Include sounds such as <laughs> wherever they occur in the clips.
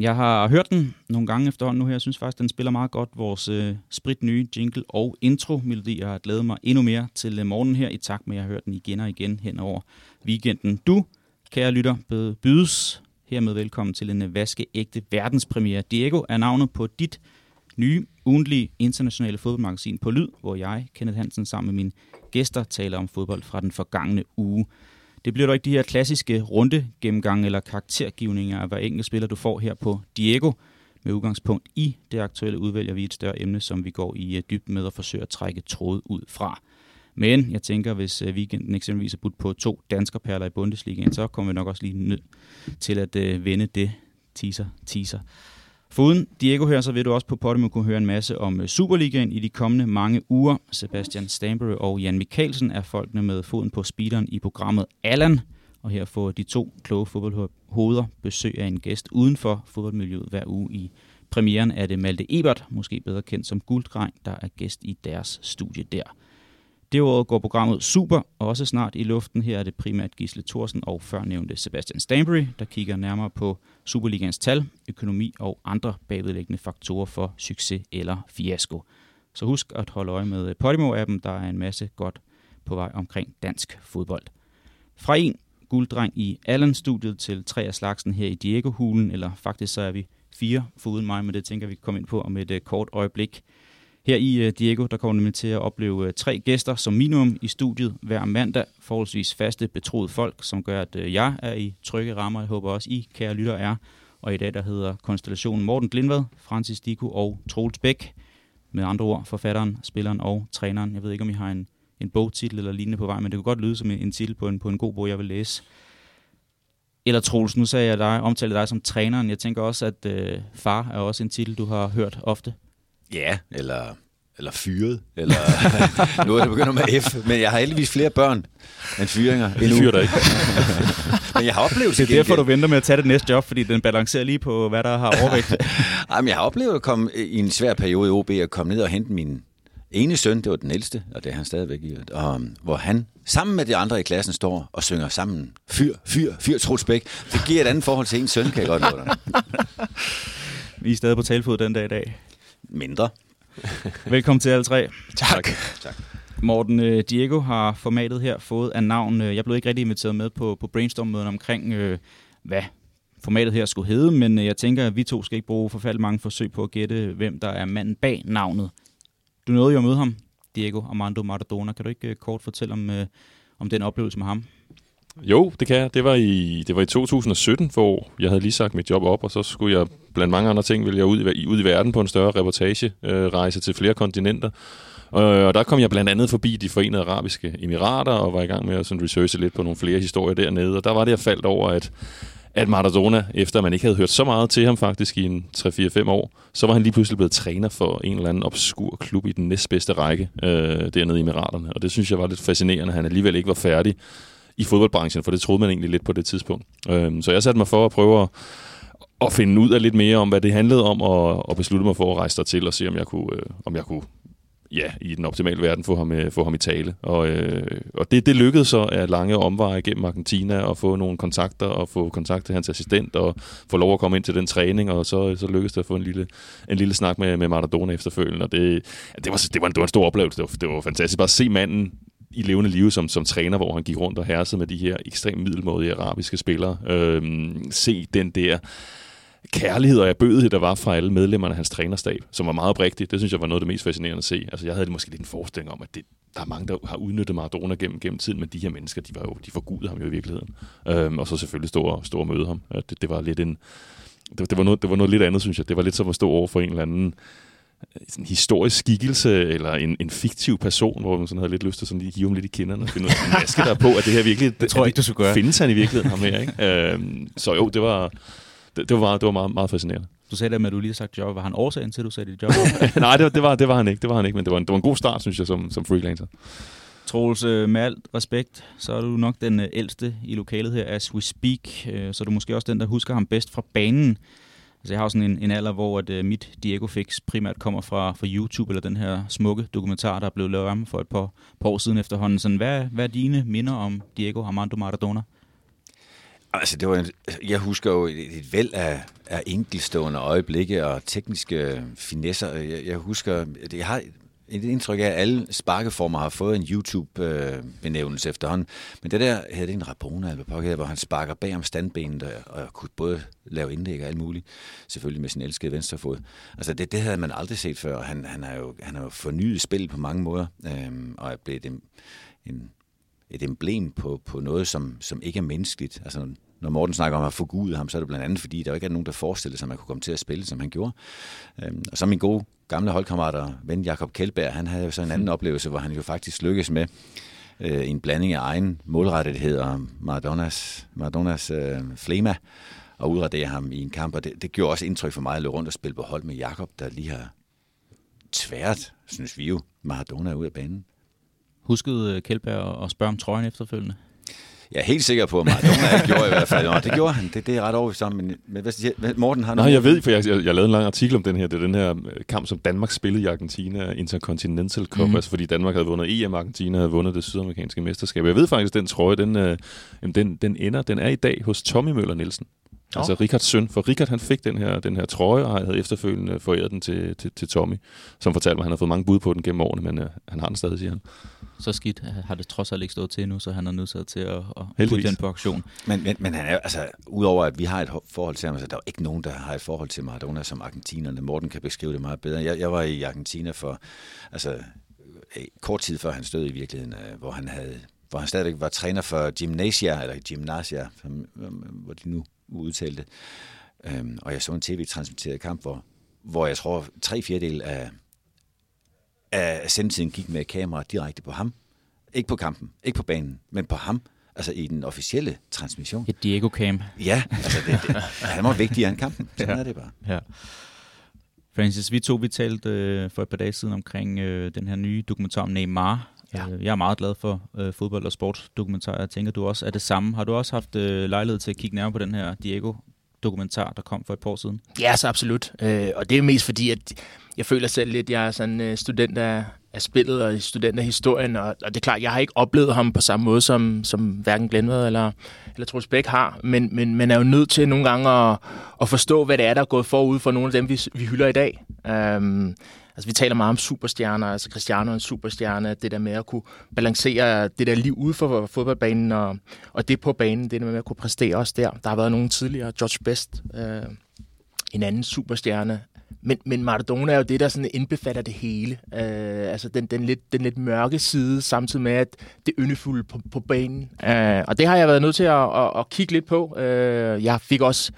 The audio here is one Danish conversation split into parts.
Jeg har hørt den nogle gange efterhånden nu her. Jeg synes faktisk, den spiller meget godt vores øh, sprit nye jingle og intro-melodi. Jeg har glædet mig endnu mere til øh, her, i takt med, at jeg har hørt den igen og igen hen over weekenden. Du, kære lytter, bydes hermed velkommen til en øh, vaskeægte verdenspremiere. Diego er navnet på dit nye ugentlige internationale fodboldmagasin på Lyd, hvor jeg, Kenneth Hansen, sammen med mine gæster taler om fodbold fra den forgangne uge. Det bliver dog ikke de her klassiske runde gennemgang eller karaktergivninger af hver enkelt spiller, du får her på Diego. Med udgangspunkt i det aktuelle udvælger vi et større emne, som vi går i øh, dybden med og forsøger at trække tråd ud fra. Men jeg tænker, hvis øh, weekenden eksempelvis er budt på to danskerperler i Bundesligaen, så kommer vi nok også lige nødt til at øh, vende det teaser, teaser. Foruden Diego her, så vil du også på Podimo kunne høre en masse om øh, Superligaen i de kommende mange uger. Sebastian Stambury og Jan Mikkelsen er folkene med foden på speederen i programmet Allan. Og her får de to kloge fodboldhoveder besøg af en gæst uden for fodboldmiljøet hver uge i premieren er det Malte Ebert, måske bedre kendt som Gulddreng, der er gæst i deres studie der. Det går programmet super, og også snart i luften. Her er det primært Gisle Thorsen og førnævnte Sebastian Stanbury, der kigger nærmere på Superligans tal, økonomi og andre bagvedlæggende faktorer for succes eller fiasko. Så husk at holde øje med Podimo-appen, der er en masse godt på vej omkring dansk fodbold. Fra en gulddreng i Allen-studiet til tre af slagsen her i Diego-hulen, eller faktisk så er vi fire foruden mig, men det tænker vi kan komme ind på om et øh, kort øjeblik. Her i øh, Diego, der kommer nemlig til at opleve øh, tre gæster som minimum i studiet hver mandag. Forholdsvis faste, betroede folk, som gør, at øh, jeg er i trygge rammer. Jeg håber også, I, kære lytter, er. Og i dag, der hedder konstellationen Morten Glindvad, Francis Diko og Troels Bæk. Med andre ord, forfatteren, spilleren og træneren. Jeg ved ikke, om I har en, en bogtitel eller lignende på vej, men det kunne godt lyde som en, en titel på en, på en god bog, jeg vil læse. Eller Troels, nu sagde jeg dig, omtalte dig som træneren. Jeg tænker også, at øh, far er også en titel, du har hørt ofte. Ja, eller, eller fyret. Eller, <laughs> nu er det begyndt med F, men jeg har heldigvis flere børn end fyringer. Det fyrer der ikke. <laughs> men jeg har oplevet det. er derfor, du venter med at tage det næste job, fordi den balancerer lige på, hvad der har overvægt. <laughs> Ej, men jeg har oplevet at komme i en svær periode i OB, at komme ned og hente min ene søn, det var den ældste, og det er han stadigvæk i, og, um, hvor han sammen med de andre i klassen står og synger sammen, fyr, fyr, fyr, Troels Bæk. Det giver et andet forhold til en søn, kan jeg godt nå Vi er stadig på talfod den dag i dag mindre. <laughs> Velkommen til alle tre. Tak. tak. Morten, øh, Diego har formatet her fået af navn. Øh, jeg blev ikke rigtig inviteret med på, på brainstorm-møden omkring, øh, hvad formatet her skulle hedde, men jeg tænker, at vi to skal ikke bruge forfærdeligt mange forsøg på at gætte, hvem der er manden bag navnet. Du nåede jo at møde ham, Diego Armando Maradona. Kan du ikke kort fortælle om, om den oplevelse med ham? Jo, det kan jeg. Det var, i, det var i 2017, hvor jeg havde lige sagt mit job op, og så skulle jeg blandt mange andre ting, ville jeg ud i, ud i verden på en større reportagerejse øh, til flere kontinenter. Og, og der kom jeg blandt andet forbi de forenede arabiske emirater, og var i gang med at sådan researche lidt på nogle flere historier dernede. Og der var det, jeg faldt over, at at Maradona, efter man ikke havde hørt så meget til ham faktisk i en 3-4-5 år, så var han lige pludselig blevet træner for en eller anden obskur klub i den næstbedste række øh, dernede i Emiraterne. Og det synes jeg var lidt fascinerende, at han alligevel ikke var færdig i fodboldbranchen, for det troede man egentlig lidt på det tidspunkt. Øhm, så jeg satte mig for at prøve at, at finde ud af lidt mere om, hvad det handlede om, og, og beslutte mig for at rejse der til og se, om jeg kunne, øh, om jeg kunne ja, i den optimale verden få ham, øh, få ham i tale. Og, øh, og det, det lykkedes så at lange omveje gennem Argentina og få nogle kontakter og få kontakt til hans assistent og få lov at komme ind til den træning, og så, så lykkedes det at få en lille, en lille snak med, med Maradona efterfølgende. Og det, det, var, det, var en, det var en stor oplevelse. Det var, det var fantastisk bare at se manden i levende liv som, som træner, hvor han gik rundt og hersede med de her ekstremt middelmådige arabiske spillere. Øh, se den der kærlighed og erbødighed, der var fra alle medlemmerne af hans trænerstab, som var meget oprigtigt. Det synes jeg var noget af det mest fascinerende at se. Altså, jeg havde måske lidt en forestilling om, at det, der er mange, der har udnyttet Maradona gennem, gennem tiden, men de her mennesker, de var jo, de forgudede ham jo i virkeligheden. Øhm, og så selvfølgelig stå, stå og møde ham. Det, det var lidt en, det, det, var noget, det var noget lidt andet, synes jeg. Det var lidt som at stå over for en eller anden en historisk skikkelse, eller en, en fiktiv person, hvor man sådan havde lidt lyst til sådan lige give ham lidt i kinderne, og finde en maske der på, at det her virkelig, det tror jeg ikke, du skulle gøre. Findes han i virkeligheden ham her, ikke? <laughs> Øhm, så jo, det var, det, det var, meget, det var meget, meget fascinerende. Du sagde det med, at du lige har sagt job. Var han årsagen til, at du sagde dit job? <laughs> Nej, det, det, var, det var han ikke. Det var han ikke, men det var en, det var en god start, synes jeg, som, som freelancer. Troels, øh, med alt respekt, så er du nok den øh, ældste i lokalet her, as we speak, øh, så er du måske også den, der husker ham bedst fra banen. Altså, jeg har sådan en, en alder, hvor at, uh, mit Diego Fix primært kommer fra, fra YouTube, eller den her smukke dokumentar, der er blevet lavet om for et par, par år siden efterhånden. Sådan, hvad, hvad er dine minder om Diego Armando Maradona? Altså, det var en, jeg husker jo et, et væld af, af enkelstående øjeblikke og tekniske finesser. Jeg, jeg husker, jeg har et indtryk af, at alle sparkeformer har fået en YouTube-benævnelse efterhånden. Men det der hedder det en Rabona, eller hvor han sparker bag om standbenet og, og kunne både lave indlæg og alt muligt. Selvfølgelig med sin elskede venstrefod. Altså det, det havde man aldrig set før. Han, han har jo, han har jo fornyet spil på mange måder, øhm, og er blevet en, en, et emblem på, på noget, som, som ikke er menneskeligt. Altså når Morten snakker om at få Gud ham, så er det blandt andet, fordi der ikke er nogen, der forestiller sig, at man kunne komme til at spille, som han gjorde. Øhm, og så min gode gamle holdkammerat og ven Jakob Kjeldberg, han havde jo så en anden oplevelse, hvor han jo faktisk lykkedes med øh, en blanding af egen målrettighed og Maradonas, Maradonas øh, flema, og udradere ham i en kamp. Og det, det gjorde også indtryk for mig at løbe rundt og spille på hold med Jakob, der lige har tvært, synes vi jo, Maradona ud af banen. Huskede øh, Kjeldberg at spørge om trøjen efterfølgende? Jeg er helt sikker på, at Maradona ikke gjorde i hvert fald. Nå, det gjorde han. Det, det er ret overbevist om. Men, men hvad siger, Morten har Nej, jeg ved, for jeg, jeg, jeg lavede en lang artikel om den her. Det er den her øh, kamp, som Danmark spillede i Argentina, Intercontinental Cup, mm. altså fordi Danmark havde vundet EM, Argentina havde vundet det sydamerikanske mesterskab. Jeg ved faktisk, at den trøje, den, øh, den, den ender, den er i dag hos Tommy Møller Nielsen. Altså Rikards søn. For Rikard han fik den her, den her trøje, og havde efterfølgende foræret den til, til, til Tommy, som fortalte mig, at han har fået mange bud på den gennem årene, men uh, han har den stadig, siger han. Så skidt har det trods alt ikke stået til nu, så han er nødt til at, at putte den på aktion. Men, men, men han er, altså, udover at vi har et forhold til ham, altså, der er ikke nogen, der har et forhold til Maradona som argentinerne. Morten kan beskrive det meget bedre. Jeg, jeg var i Argentina for, altså, kort tid før han stod i virkeligheden, øh, hvor han havde hvor han stadigvæk var træner for Gymnasia, eller Gymnasia, hvor de nu udtalte. Øhm, og jeg så en tv-transmitteret kamp, hvor, hvor jeg tror, tre fjerdedel af, af sendetiden gik med kamera direkte på ham. Ikke på kampen, ikke på banen, men på ham. Altså i den officielle transmission. Et Diego-cam. Ja, altså det, det, han var vigtigere end kampen. Sådan ja. er det bare. Ja. Francis, vi to vi talte øh, for et par dage siden omkring øh, den her nye dokumentar om Neymar, Ja. Øh, jeg er meget glad for øh, fodbold- og sportsdokumentarer. Jeg tænker, du også er det samme. Har du også haft øh, lejlighed til at kigge nærmere på den her Diego dokumentar, der kom for et par år siden? Ja, så absolut. Øh, og det er mest fordi, at jeg føler selv lidt, at jeg er sådan øh, student af, af spillet og student af historien, og, og det er klart, jeg har ikke oplevet ham på samme måde, som, som hverken Glenved eller, eller Troels Bæk har, men, men man er jo nødt til nogle gange at, at forstå, hvad det er, der er gået forud for nogle af dem, vi, vi hylder i dag. Um, Altså, vi taler meget om superstjerner, altså Cristiano er en superstjerne, det der med at kunne balancere det der liv ude for fodboldbanen, og, og det på banen, det der med at kunne præstere også der. Der har været nogen tidligere, George Best, øh, en anden superstjerne, men, men Maradona er jo det, der sådan indbefatter det hele. Øh, altså den, den, lidt, den lidt mørke side, samtidig med at det yndefulde på, på banen. Øh, og det har jeg været nødt til at, at, at kigge lidt på. Øh, jeg fik også,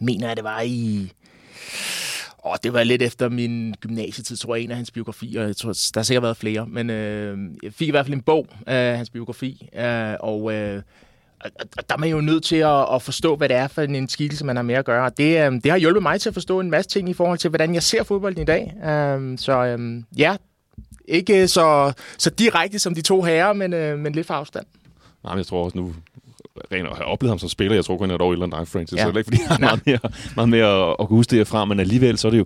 mener jeg, det var i og det var lidt efter min gymnasietid, tror jeg, en af hans biografier. Jeg tror, der har sikkert været flere, men øh, jeg fik i hvert fald en bog af hans biografi. Øh, og øh, der er man jo nødt til at, at forstå, hvad det er for en skikkelse, man har med at gøre. Og det, øh, det har hjulpet mig til at forstå en masse ting i forhold til, hvordan jeg ser fodbolden i dag. Øh, så øh, ja, ikke så, så direkte som de to herrer, men, øh, men lidt for afstand. Nej, men jeg tror også nu, rent at have oplevet ham som spiller. Jeg tror kun, er et år end dig, Francis. Ja. Så det er ikke, fordi jeg har <laughs> meget mere, meget mere at, at kunne huske det fra. Men alligevel, så er det jo...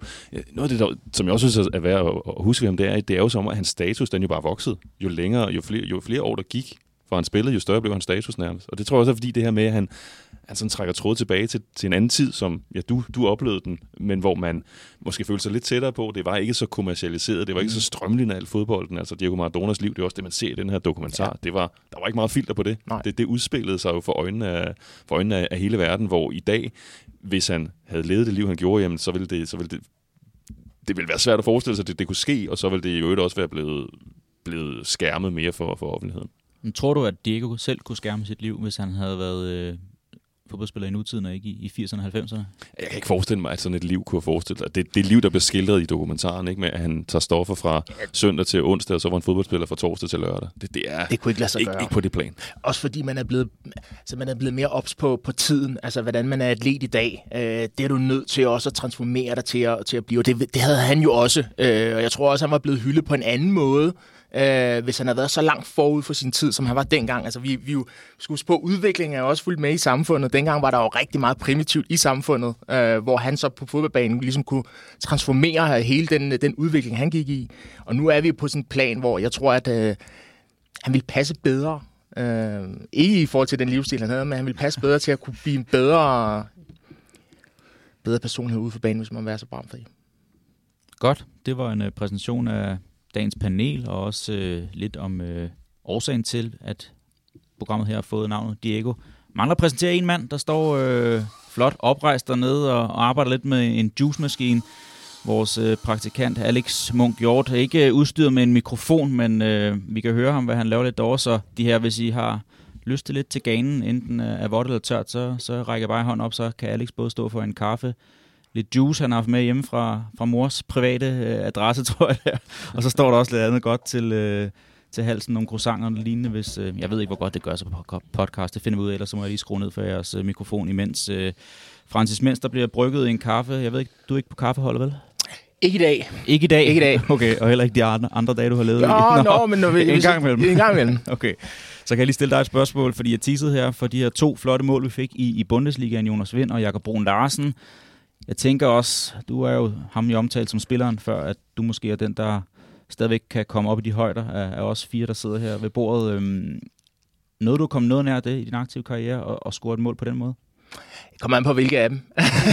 Noget af det, der, som jeg også synes er værd at, huske ved ham, det er, det er jo som, at hans status, den jo bare vokset. Jo længere, jo flere, jo flere år der gik, for han spillede, jo større blev hans status nærmest. Og det tror jeg også er, fordi det her med, at han, han sådan trækker tråd tilbage til, til en anden tid, som ja, du, du oplevede den, men hvor man måske følte sig lidt tættere på. Det var ikke så kommercialiseret, det var ikke så mm. strømligende alt fodbolden. Altså Diego Maradonas liv, det er også det, man ser i den her dokumentar. Ja. Det var, der var ikke meget filter på det. Det, det udspillede sig jo for øjnene, af, for øjnene af, af hele verden, hvor i dag, hvis han havde levet det liv, han gjorde, jamen, så ville det, så ville det det ville være svært at forestille sig, at det, det kunne ske, og så ville det i øvrigt også være blevet, blevet skærmet mere for, for offentligheden. Men tror du, at Diego selv kunne skærme sit liv, hvis han havde været øh, fodboldspiller i nutiden og ikke i, i 80'erne og 90'erne? Jeg kan ikke forestille mig, at sådan et liv kunne forestille sig. Det, det liv, der blev skildret i dokumentaren, ikke, med at han tager stoffer fra søndag til onsdag, og så var han fodboldspiller fra torsdag til lørdag. Det, det, er det kunne ikke lade sig ikke, gøre. Ikke på det plan. Også fordi man er blevet, altså man er blevet mere ops på, på tiden, altså hvordan man er atlet i dag. Øh, det er du nødt til også at transformere dig til at, til at blive. Og det, det havde han jo også. Øh, og jeg tror også, han var blevet hyldet på en anden måde, øh, hvis han havde været så langt forud for sin tid, som han var dengang. Altså, vi, vi jo skulle huske på, udviklingen er også fuldt med i samfundet. Dengang var der jo rigtig meget primitivt i samfundet, øh, hvor han så på fodboldbanen ligesom kunne transformere hele den, den udvikling, han gik i. Og nu er vi på sådan en plan, hvor jeg tror, at øh, han vil passe bedre Øh, ikke i forhold til den livsstil, han havde, men han vil passe bedre til at kunne blive en bedre, bedre person herude for banen, hvis man var så bramfri. Godt. Det var en uh, præsentation af dagens panel, og også øh, lidt om øh, årsagen til, at programmet her har fået navnet Diego. Mangler at præsentere en mand, der står øh, flot oprejst dernede og, og arbejder lidt med en juicemaskine. Vores øh, praktikant Alex Munk Hjort er ikke øh, udstyret med en mikrofon, men øh, vi kan høre ham, hvad han laver lidt derovre, så de her, hvis I har lyst til lidt til ganen, enten øh, er vådt eller tørt, så, så rækker jeg bare hånden op, så kan Alex både stå for en kaffe, lidt juice, han har haft med hjemme fra, fra mors private øh, adresse, <laughs> tror jeg. Der. Og så står der også lidt andet godt til, øh, til halsen, nogle croissanter og lignende. Hvis, øh, jeg ved ikke, hvor godt det gør sig på podcast, det finder vi ud af, ellers så må jeg lige skrue ned for jeres øh, mikrofon imens. Øh, Francis, mens der bliver brygget en kaffe, jeg ved ikke, du er ikke på kaffeholdet, vel? Ikke i dag. Ikke i dag? Ikke i dag. <laughs> Okay, og heller ikke de andre, andre dage, du har levet? Nå, <laughs> nå, nå men når vi, en gang imellem. En gang imellem. okay. Så kan jeg lige stille dig et spørgsmål, fordi jeg teasede her for de her to flotte mål, vi fik i, i Bundesligaen, Jonas Vind og Jakob Brun Larsen. Jeg tænker også, du er jo ham, jeg omtalt som spilleren før, at du måske er den, der stadigvæk kan komme op i de højder af, af os fire, der sidder her ved bordet. Øhm, noget du kom noget nær det i din aktive karriere og, og score et mål på den måde? Kommer an på, hvilke af dem.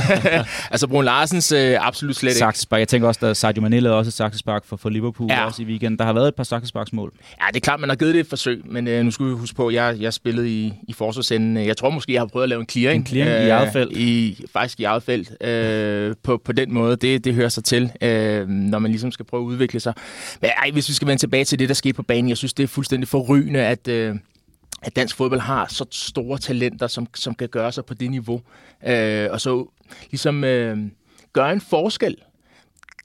<laughs> altså, Brun Larsens øh, absolut slet ikke. Saksespark. Jeg tænker også, at Sadio Mane lavede også et saksespark for, for Liverpool ja. også i weekenden. Der har været et par saksesparksmål. Ja, det er klart, man har givet det et forsøg, men øh, nu skal vi huske på, at jeg, jeg spillede i, i forsvarsenden. Jeg tror måske, jeg har prøvet at lave en clearing. En clearing øh, i eget felt. I, faktisk i eget felt. Øh, på, på den måde, det, det hører sig til, øh, når man ligesom skal prøve at udvikle sig. Men ej, hvis vi skal vende tilbage til det, der skete på banen, jeg synes, det er fuldstændig forrygende, at... Øh, at dansk fodbold har så store talenter, som, som kan gøre sig på det niveau. Øh, og så ligesom øh, gøre en forskel.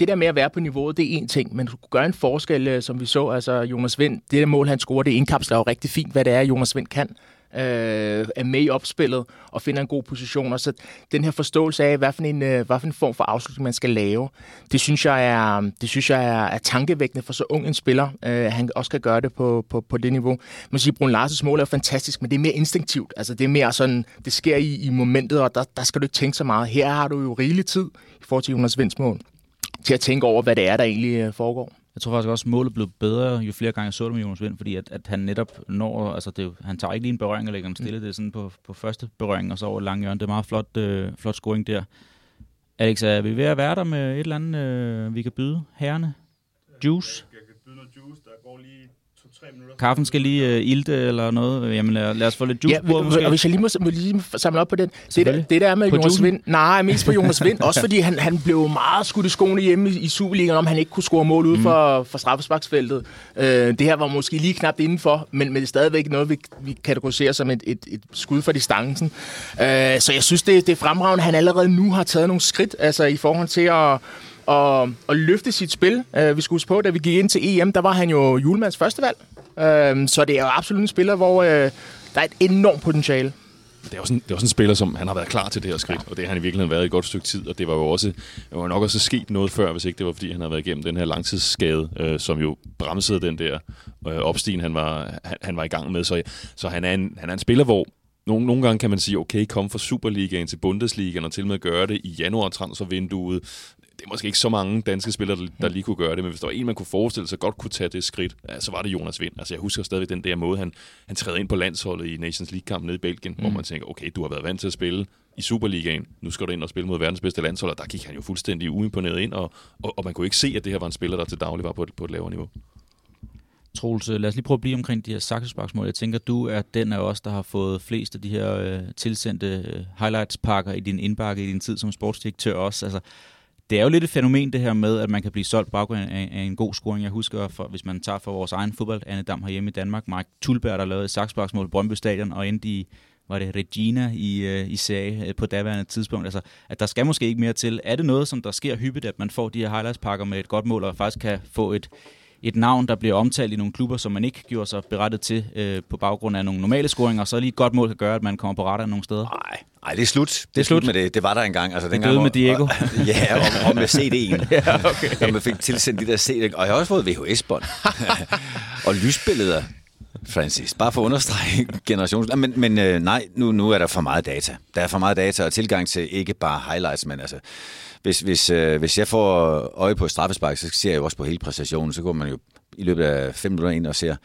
Det der med at være på niveauet, det er en ting, men du kunne gøre en forskel, øh, som vi så, altså Jonas Vind, det der mål, han scorer, det indkapsler jo rigtig fint, hvad det er, Jonas Vind kan øh, er med i opspillet og finder en god position. Og så den her forståelse af, hvad for en, øh, hvad for en form for afslutning man skal lave, det synes jeg er, det synes jeg er, er tankevækkende for så ung en spiller, øh, han også kan gøre det på, på, på det niveau. Man siger, Brun Larsens mål er fantastisk, men det er mere instinktivt. Altså det er mere sådan, det sker i, i momentet, og der, der skal du ikke tænke så meget. Her har du jo rigelig tid i forhold til Jonas Vinds mål til at tænke over, hvad det er, der egentlig øh, foregår. Jeg tror faktisk også, at målet blev bedre, jo flere gange jeg så det med Jonas Vind, fordi at, at han netop når, altså det, han tager ikke lige en berøring og lægger den stille, mm. det er sådan på, på første berøring og så over lang hjørne. Det er meget flot, øh, flot scoring der. Alex, er vi ved at være der med et eller andet, øh, vi kan byde herrene? Juice? Jeg kan byde noget juice, der går lige. Kaffen skal lige uh, ilte eller noget. Jamen lad, lad os få lidt juice ja, på, måske. Og hvis jeg lige må, må lige samle op på den. Det, der, det der er med på Jonas Vind. Nej, mest på Jonas Vind. også fordi han, han blev meget skudt i skoene hjemme i, i Superligaen, om han ikke kunne score mål ud mm. for, for straffesparksfeltet. Uh, det her var måske lige knap indenfor, men, men det er stadigvæk noget, vi, vi kategoriserer som et, et, et skud for distancen. Uh, så jeg synes, det, det er fremragende, han allerede nu har taget nogle skridt altså, i forhold til at og, og løfte sit spil. Uh, vi skulle huske på, da vi gik ind til EM, der var han jo julemands førstevalg. Uh, så det er jo absolut en spiller, hvor uh, der er et enormt potentiale. Det er, også en, det er også en spiller, som han har været klar til det her skridt, og det har han i virkeligheden været i et godt stykke tid, og det var jo også det var nok også sket noget før, hvis ikke det var, fordi han havde været igennem den her langtidsskade, øh, som jo bremsede den der øh, opstigen, han var, han, han var i gang med. Så, så han, er en, han er en spiller, hvor nogle, nogle gange kan man sige, okay, kom fra Superligaen til Bundesligaen og til med gøre det i januar transfervinduet det er måske ikke så mange danske spillere, der, der lige kunne gøre det, men hvis der var en, man kunne forestille sig godt kunne tage det skridt, ja, så var det Jonas Vind. Altså jeg husker stadig den der måde, han, han træder ind på landsholdet i Nations League-kampen nede i Belgien, mm. hvor man tænker, okay, du har været vant til at spille i Superligaen, nu skal du ind og spille mod verdens bedste landshold, og der gik han jo fuldstændig uimponeret ind, og, og, og man kunne ikke se, at det her var en spiller, der til daglig var på et, på et lavere niveau. Troels, lad os lige prøve at blive omkring de her saksesparksmål. Jeg tænker, du er den af os, der har fået flest af de her øh, tilsendte øh, highlights-pakker i din indbakke i din tid som sportsdirektør også. Altså, det er jo lidt et fænomen det her med, at man kan blive solgt baggrund af, af en god scoring. Jeg husker, for, hvis man tager for vores egen fodbold, Anne Dam hjemme i Danmark, Mark Tulberg, der lavede et saksparksmål Brøndby Stadion, og endte i, var det Regina i, øh, i serie øh, på daværende tidspunkt. Altså, at der skal måske ikke mere til. Er det noget, som der sker hyppigt, at man får de her highlights-pakker med et godt mål, og faktisk kan få et, et navn, der bliver omtalt i nogle klubber, som man ikke gjorde sig berettet til øh, på baggrund af nogle normale scoringer, så lige et godt mål kan gøre, at man kommer på radaren nogle steder? Nej, Nej, det er slut. Det er, det er slut. slut med det. Det var der engang. Altså, det døde med Diego. Og, <laughs> ja, og, og med CD'en. <laughs> ja, okay. Når man fik tilsendt de der CD. Og jeg har også fået VHS-bånd. <laughs> og lysbilleder. Francis. Bare for at understrege <laughs> generations... Men, men øh, nej, nu, nu er der for meget data. Der er for meget data og tilgang til ikke bare highlights, men altså... Hvis, hvis, øh, hvis jeg får øje på straffespark, så ser jeg jo også på hele præstationen. Så går man jo i løbet af fem minutter ind og ser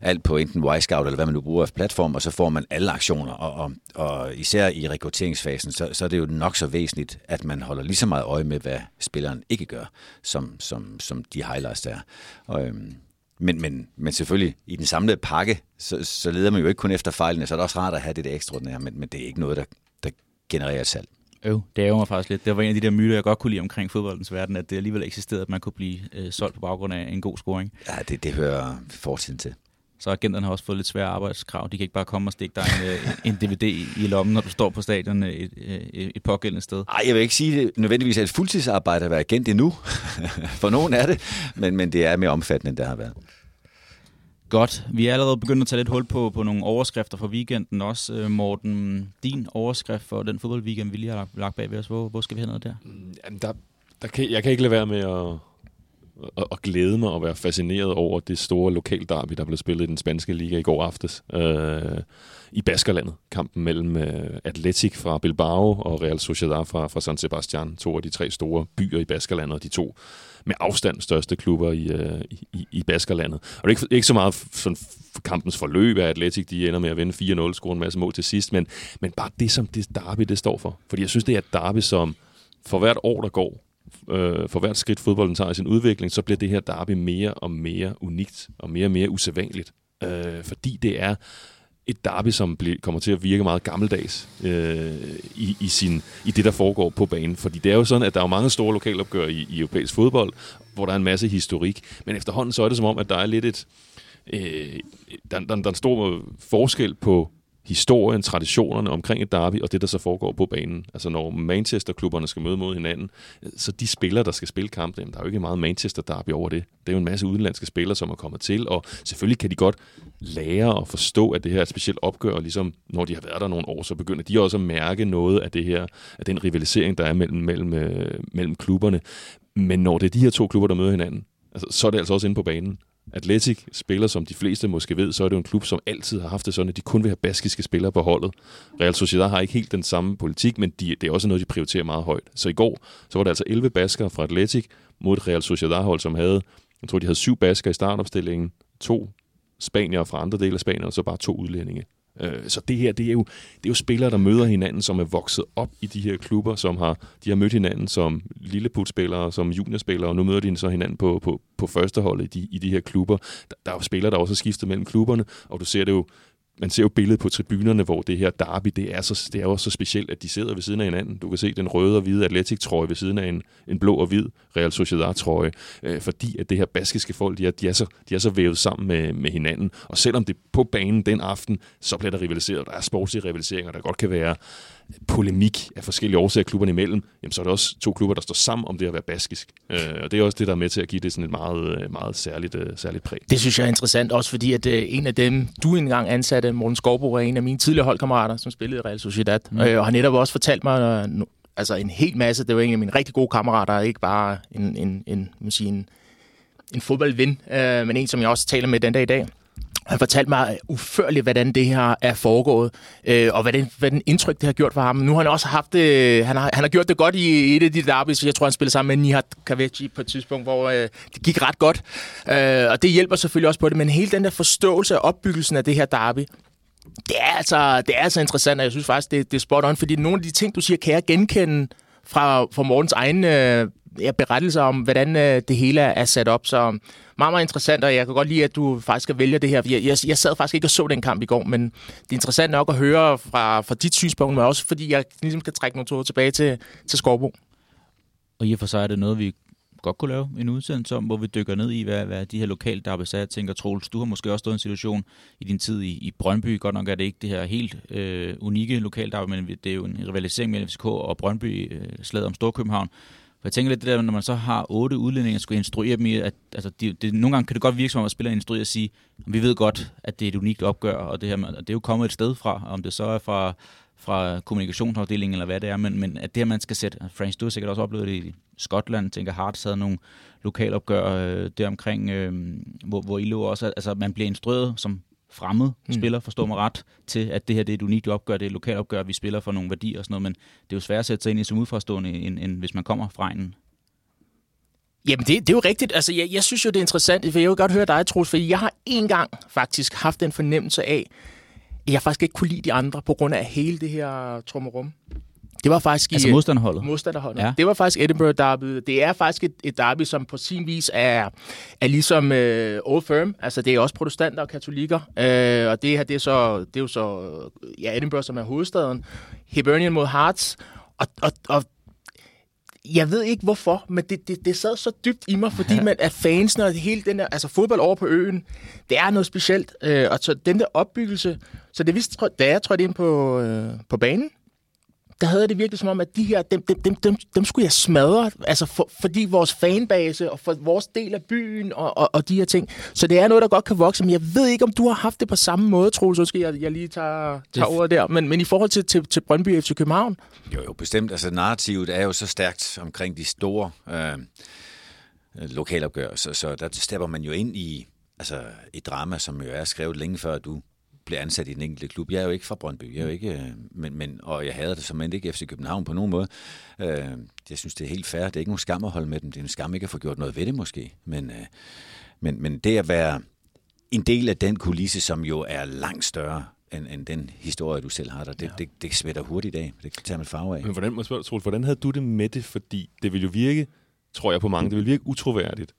alt på enten Y-Scout eller hvad man nu bruger af platform, og så får man alle aktioner. Og, og, og især i rekrutteringsfasen, så, så er det jo nok så væsentligt, at man holder lige så meget øje med, hvad spilleren ikke gør, som, som, som de highlights der er. Og, øhm, men, men, men selvfølgelig, i den samlede pakke, så, så leder man jo ikke kun efter fejlene, så er det også rart at have det der ekstraordinære, men, men det er ikke noget, der, der genererer et salg. Øv, det er jo mig faktisk lidt. Det var en af de der myter, jeg godt kunne lide omkring fodboldens verden, at det alligevel eksisterede, at man kunne blive øh, solgt på baggrund af en god scoring. Ja, det, det hører fortiden til. Så agenterne har også fået lidt svære arbejdskrav. De kan ikke bare komme og stikke dig en, øh, en DVD i lommen, når du står på stadion øh, et, et, et pågældende sted. Ej, jeg vil ikke sige, det nødvendigvis er et fuldtidsarbejde at være agent endnu. <laughs> For nogen er det, men, men det er mere omfattende, end det har været. Godt. Vi er allerede begyndt at tage lidt hul på, på nogle overskrifter for weekenden også. Øh, Morten, din overskrift for den fodboldweekend, vi lige har lagt, lagt bag ved os. Hvor, hvor skal vi hen der? Mm, jamen, der, der kan, jeg kan ikke lade være med at, at, glæde mig og være fascineret over det store lokalderby, der blev spillet i den spanske liga i går aftes. Øh, I Baskerlandet. Kampen mellem øh, Atletic fra Bilbao og Real Sociedad fra, fra San Sebastian. To af de tre store byer i Baskerlandet, og de to med afstand største klubber i, øh, i, i Baskerlandet. Og det er ikke, ikke så meget sådan for kampens forløb af Atletic, de ender med at vinde 4-0, score en masse mål til sidst, men, men bare det, som det derby det står for. Fordi jeg synes, det er et derby, som for hvert år, der går, øh, for hvert skridt fodbolden tager i sin udvikling, så bliver det her derby mere og mere unikt og mere og mere usædvanligt. Øh, fordi det er et derby, som bliver, kommer til at virke meget gammeldags øh, i, i, sin, i det, der foregår på banen. Fordi det er jo sådan, at der er mange store lokalopgør i, i europæisk fodbold, hvor der er en masse historik. Men efterhånden så er det som om, at der er lidt et... Øh, der, der, der er en stor forskel på historien, traditionerne omkring et derby, og det, der så foregår på banen. Altså når Manchester-klubberne skal møde mod hinanden, øh, så de spillere, der skal spille kampen, der er jo ikke meget Manchester-derby over det. Det er jo en masse udenlandske spillere, som er kommet til, og selvfølgelig kan de godt lære og forstå, at det her er et specielt opgør, og ligesom når de har været der nogle år, så begynder de også at mærke noget af det her, af den rivalisering, der er mellem, mellem, øh, mellem klubberne. Men når det er de her to klubber, der møder hinanden, altså, så er det altså også inde på banen. Atletic spiller, som de fleste måske ved, så er det jo en klub, som altid har haft det sådan, at de kun vil have baskiske spillere på holdet. Real Sociedad har ikke helt den samme politik, men de, det er også noget, de prioriterer meget højt. Så i går, så var der altså 11 baskere fra Atletic mod et Real Sociedad-hold, som havde, jeg tror, de havde syv basker i startopstillingen, to spanier fra andre dele af Spanien, og så bare to udlændinge. Øh, så det her, det er, jo, det er jo spillere, der møder hinanden, som er vokset op i de her klubber, som har, de har mødt hinanden som lilleputspillere, som juniorspillere, og nu møder de så hinanden på, på, på førsteholdet i de, i de her klubber. Der, der er jo spillere, der også har skiftet mellem klubberne, og du ser det jo man ser jo billedet på tribunerne, hvor det her derby, det er, så, det er jo så specielt, at de sidder ved siden af hinanden. Du kan se den røde og hvide Atletic-trøje ved siden af en, en blå og hvid Real Sociedad-trøje, øh, fordi at det her baskiske folk, de er, de, er så, de er så vævet sammen med, med hinanden. Og selvom det på banen den aften, så bliver der rivaliseret. Der er sportslige rivaliseringer, der godt kan være polemik af forskellige årsager klubberne imellem, jamen så er der også to klubber, der står sammen om det at være baskisk. Øh, og det er også det, der er med til at give det sådan et meget, øh, meget særligt, øh, særligt præg. Det synes jeg er interessant, også fordi at øh, en af dem, du engang ansatte, Morten Skovbo, er en af mine tidligere holdkammerater, som spillede i Real Sociedad, mm. øh, og har netop også fortalt mig øh, altså en hel masse. Det var en af mine rigtig gode kammerater, ikke bare en, en, en, en, en, en fodboldven, øh, men en, som jeg også taler med den dag i dag. Han fortalte mig uførligt, hvordan det her er foregået, øh, og hvad den, hvad den indtryk, det har gjort for ham. Nu har han også haft det, han har, han har gjort det godt i et af de derbys. Jeg tror, han spillede sammen med Nihat Kaveci på et tidspunkt, hvor øh, det gik ret godt. Øh, og det hjælper selvfølgelig også på det, men hele den der forståelse af opbyggelsen af det her derby, det er altså, det er altså interessant, og jeg synes faktisk, det, det er spot on, fordi nogle af de ting, du siger, kan jeg genkende fra, fra Mortens egen øh, berettelser om, hvordan øh, det hele er sat op. Så meget, meget interessant, og jeg kan godt lide, at du faktisk skal det her. Jeg, jeg, jeg sad faktisk ikke og så den kamp i går, men det er interessant nok at høre fra, fra dit synspunkt, men også fordi jeg ligesom skal trække nogle tråde tilbage til, til Skorbo. Og i og for sig er det noget, vi godt kunne lave en udsendelse om, hvor vi dykker ned i, hvad, hvad de her lokale der er. Jeg tænker, Troels, du har måske også stået i en situation i din tid i, i Brøndby. Godt nok er det ikke det her helt øh, unikke lokalt der, men det er jo en rivalisering mellem FCK og Brøndby, øh, slaget om Storkøbenhavn. For jeg tænker lidt det der, når man så har otte udlændinge, skulle instruere dem i, at altså, det, det, nogle gange kan det godt virke som om, at spillere instruerer og sige, at vi ved godt, at det er et unikt opgør, og det, her, og det er jo kommet et sted fra, om det så er fra, fra kommunikationsafdelingen eller hvad det er, men, men at det her, man skal sætte, Frank, du har sikkert også oplevet det i Skotland, tænker Hearts havde nogle lokalopgør øh, der omkring, øh, hvor, hvor I lå også, altså man bliver instrueret som fremmed mm. spiller, forstår mig ret, til at det her det er et unikt opgør, det er et lokalt opgør, vi spiller for nogle værdier og sådan noget, men det er jo svært at sætte sig ind i som udfrastående, end, end hvis man kommer fra en Jamen, det, det er jo rigtigt. Altså, jeg, jeg synes jo, det er interessant, for jeg vil godt høre dig, Troels, for jeg har en gang faktisk haft en fornemmelse af, at jeg faktisk ikke kunne lide de andre på grund af hele det her trummerum. Det var faktisk altså i, modstanderholdet. Modstanderholdet. Ja. Det var faktisk Edinburgh Derby. Det er faktisk et, et derby, som på sin vis er, er ligesom øh, Old Firm. Altså, det er også protestanter og katolikker. Øh, og det her, det er, så, det er jo så ja, Edinburgh, som er hovedstaden. Hibernian mod Hearts. Og, og, og jeg ved ikke hvorfor, men det, det, det sad så dybt i mig, fordi man er fansen og hele den der, altså fodbold over på øen, det er noget specielt. Øh, og så den der opbyggelse, så det vidste, da jeg trådte ind på, øh, på banen, der havde det virkelig som om, at de her, dem, dem, dem, dem, dem skulle jeg smadre, altså for, fordi vores fanbase og for vores del af byen og, og, og de her ting. Så det er noget, der godt kan vokse, men jeg ved ikke, om du har haft det på samme måde, Troels, så skal jeg, jeg lige tage, tage ordet der. Men, men i forhold til, til, til Brøndby FC København? Jo, jo, bestemt. Altså narrativet er jo så stærkt omkring de store øh, lokalopgør, så, så der stepper man jo ind i altså et drama, som jo er skrevet længe før du blev ansat i den enkelte klub. Jeg er jo ikke fra Brøndby, jeg er jo ikke, øh, men, men, og jeg havde det som ikke FC København på nogen måde. Øh, jeg synes, det er helt fair. Det er ikke nogen skam at holde med dem. Det er en skam ikke at få gjort noget ved det måske. Men, øh, men, men det at være en del af den kulisse, som jo er langt større end, end den historie, du selv har der, det, ja. det, det smitter hurtigt af. Det kan tage med farve af. Men hvordan, hvordan havde du det med det? Fordi det vil jo virke, tror jeg på mange, det vil virke utroværdigt,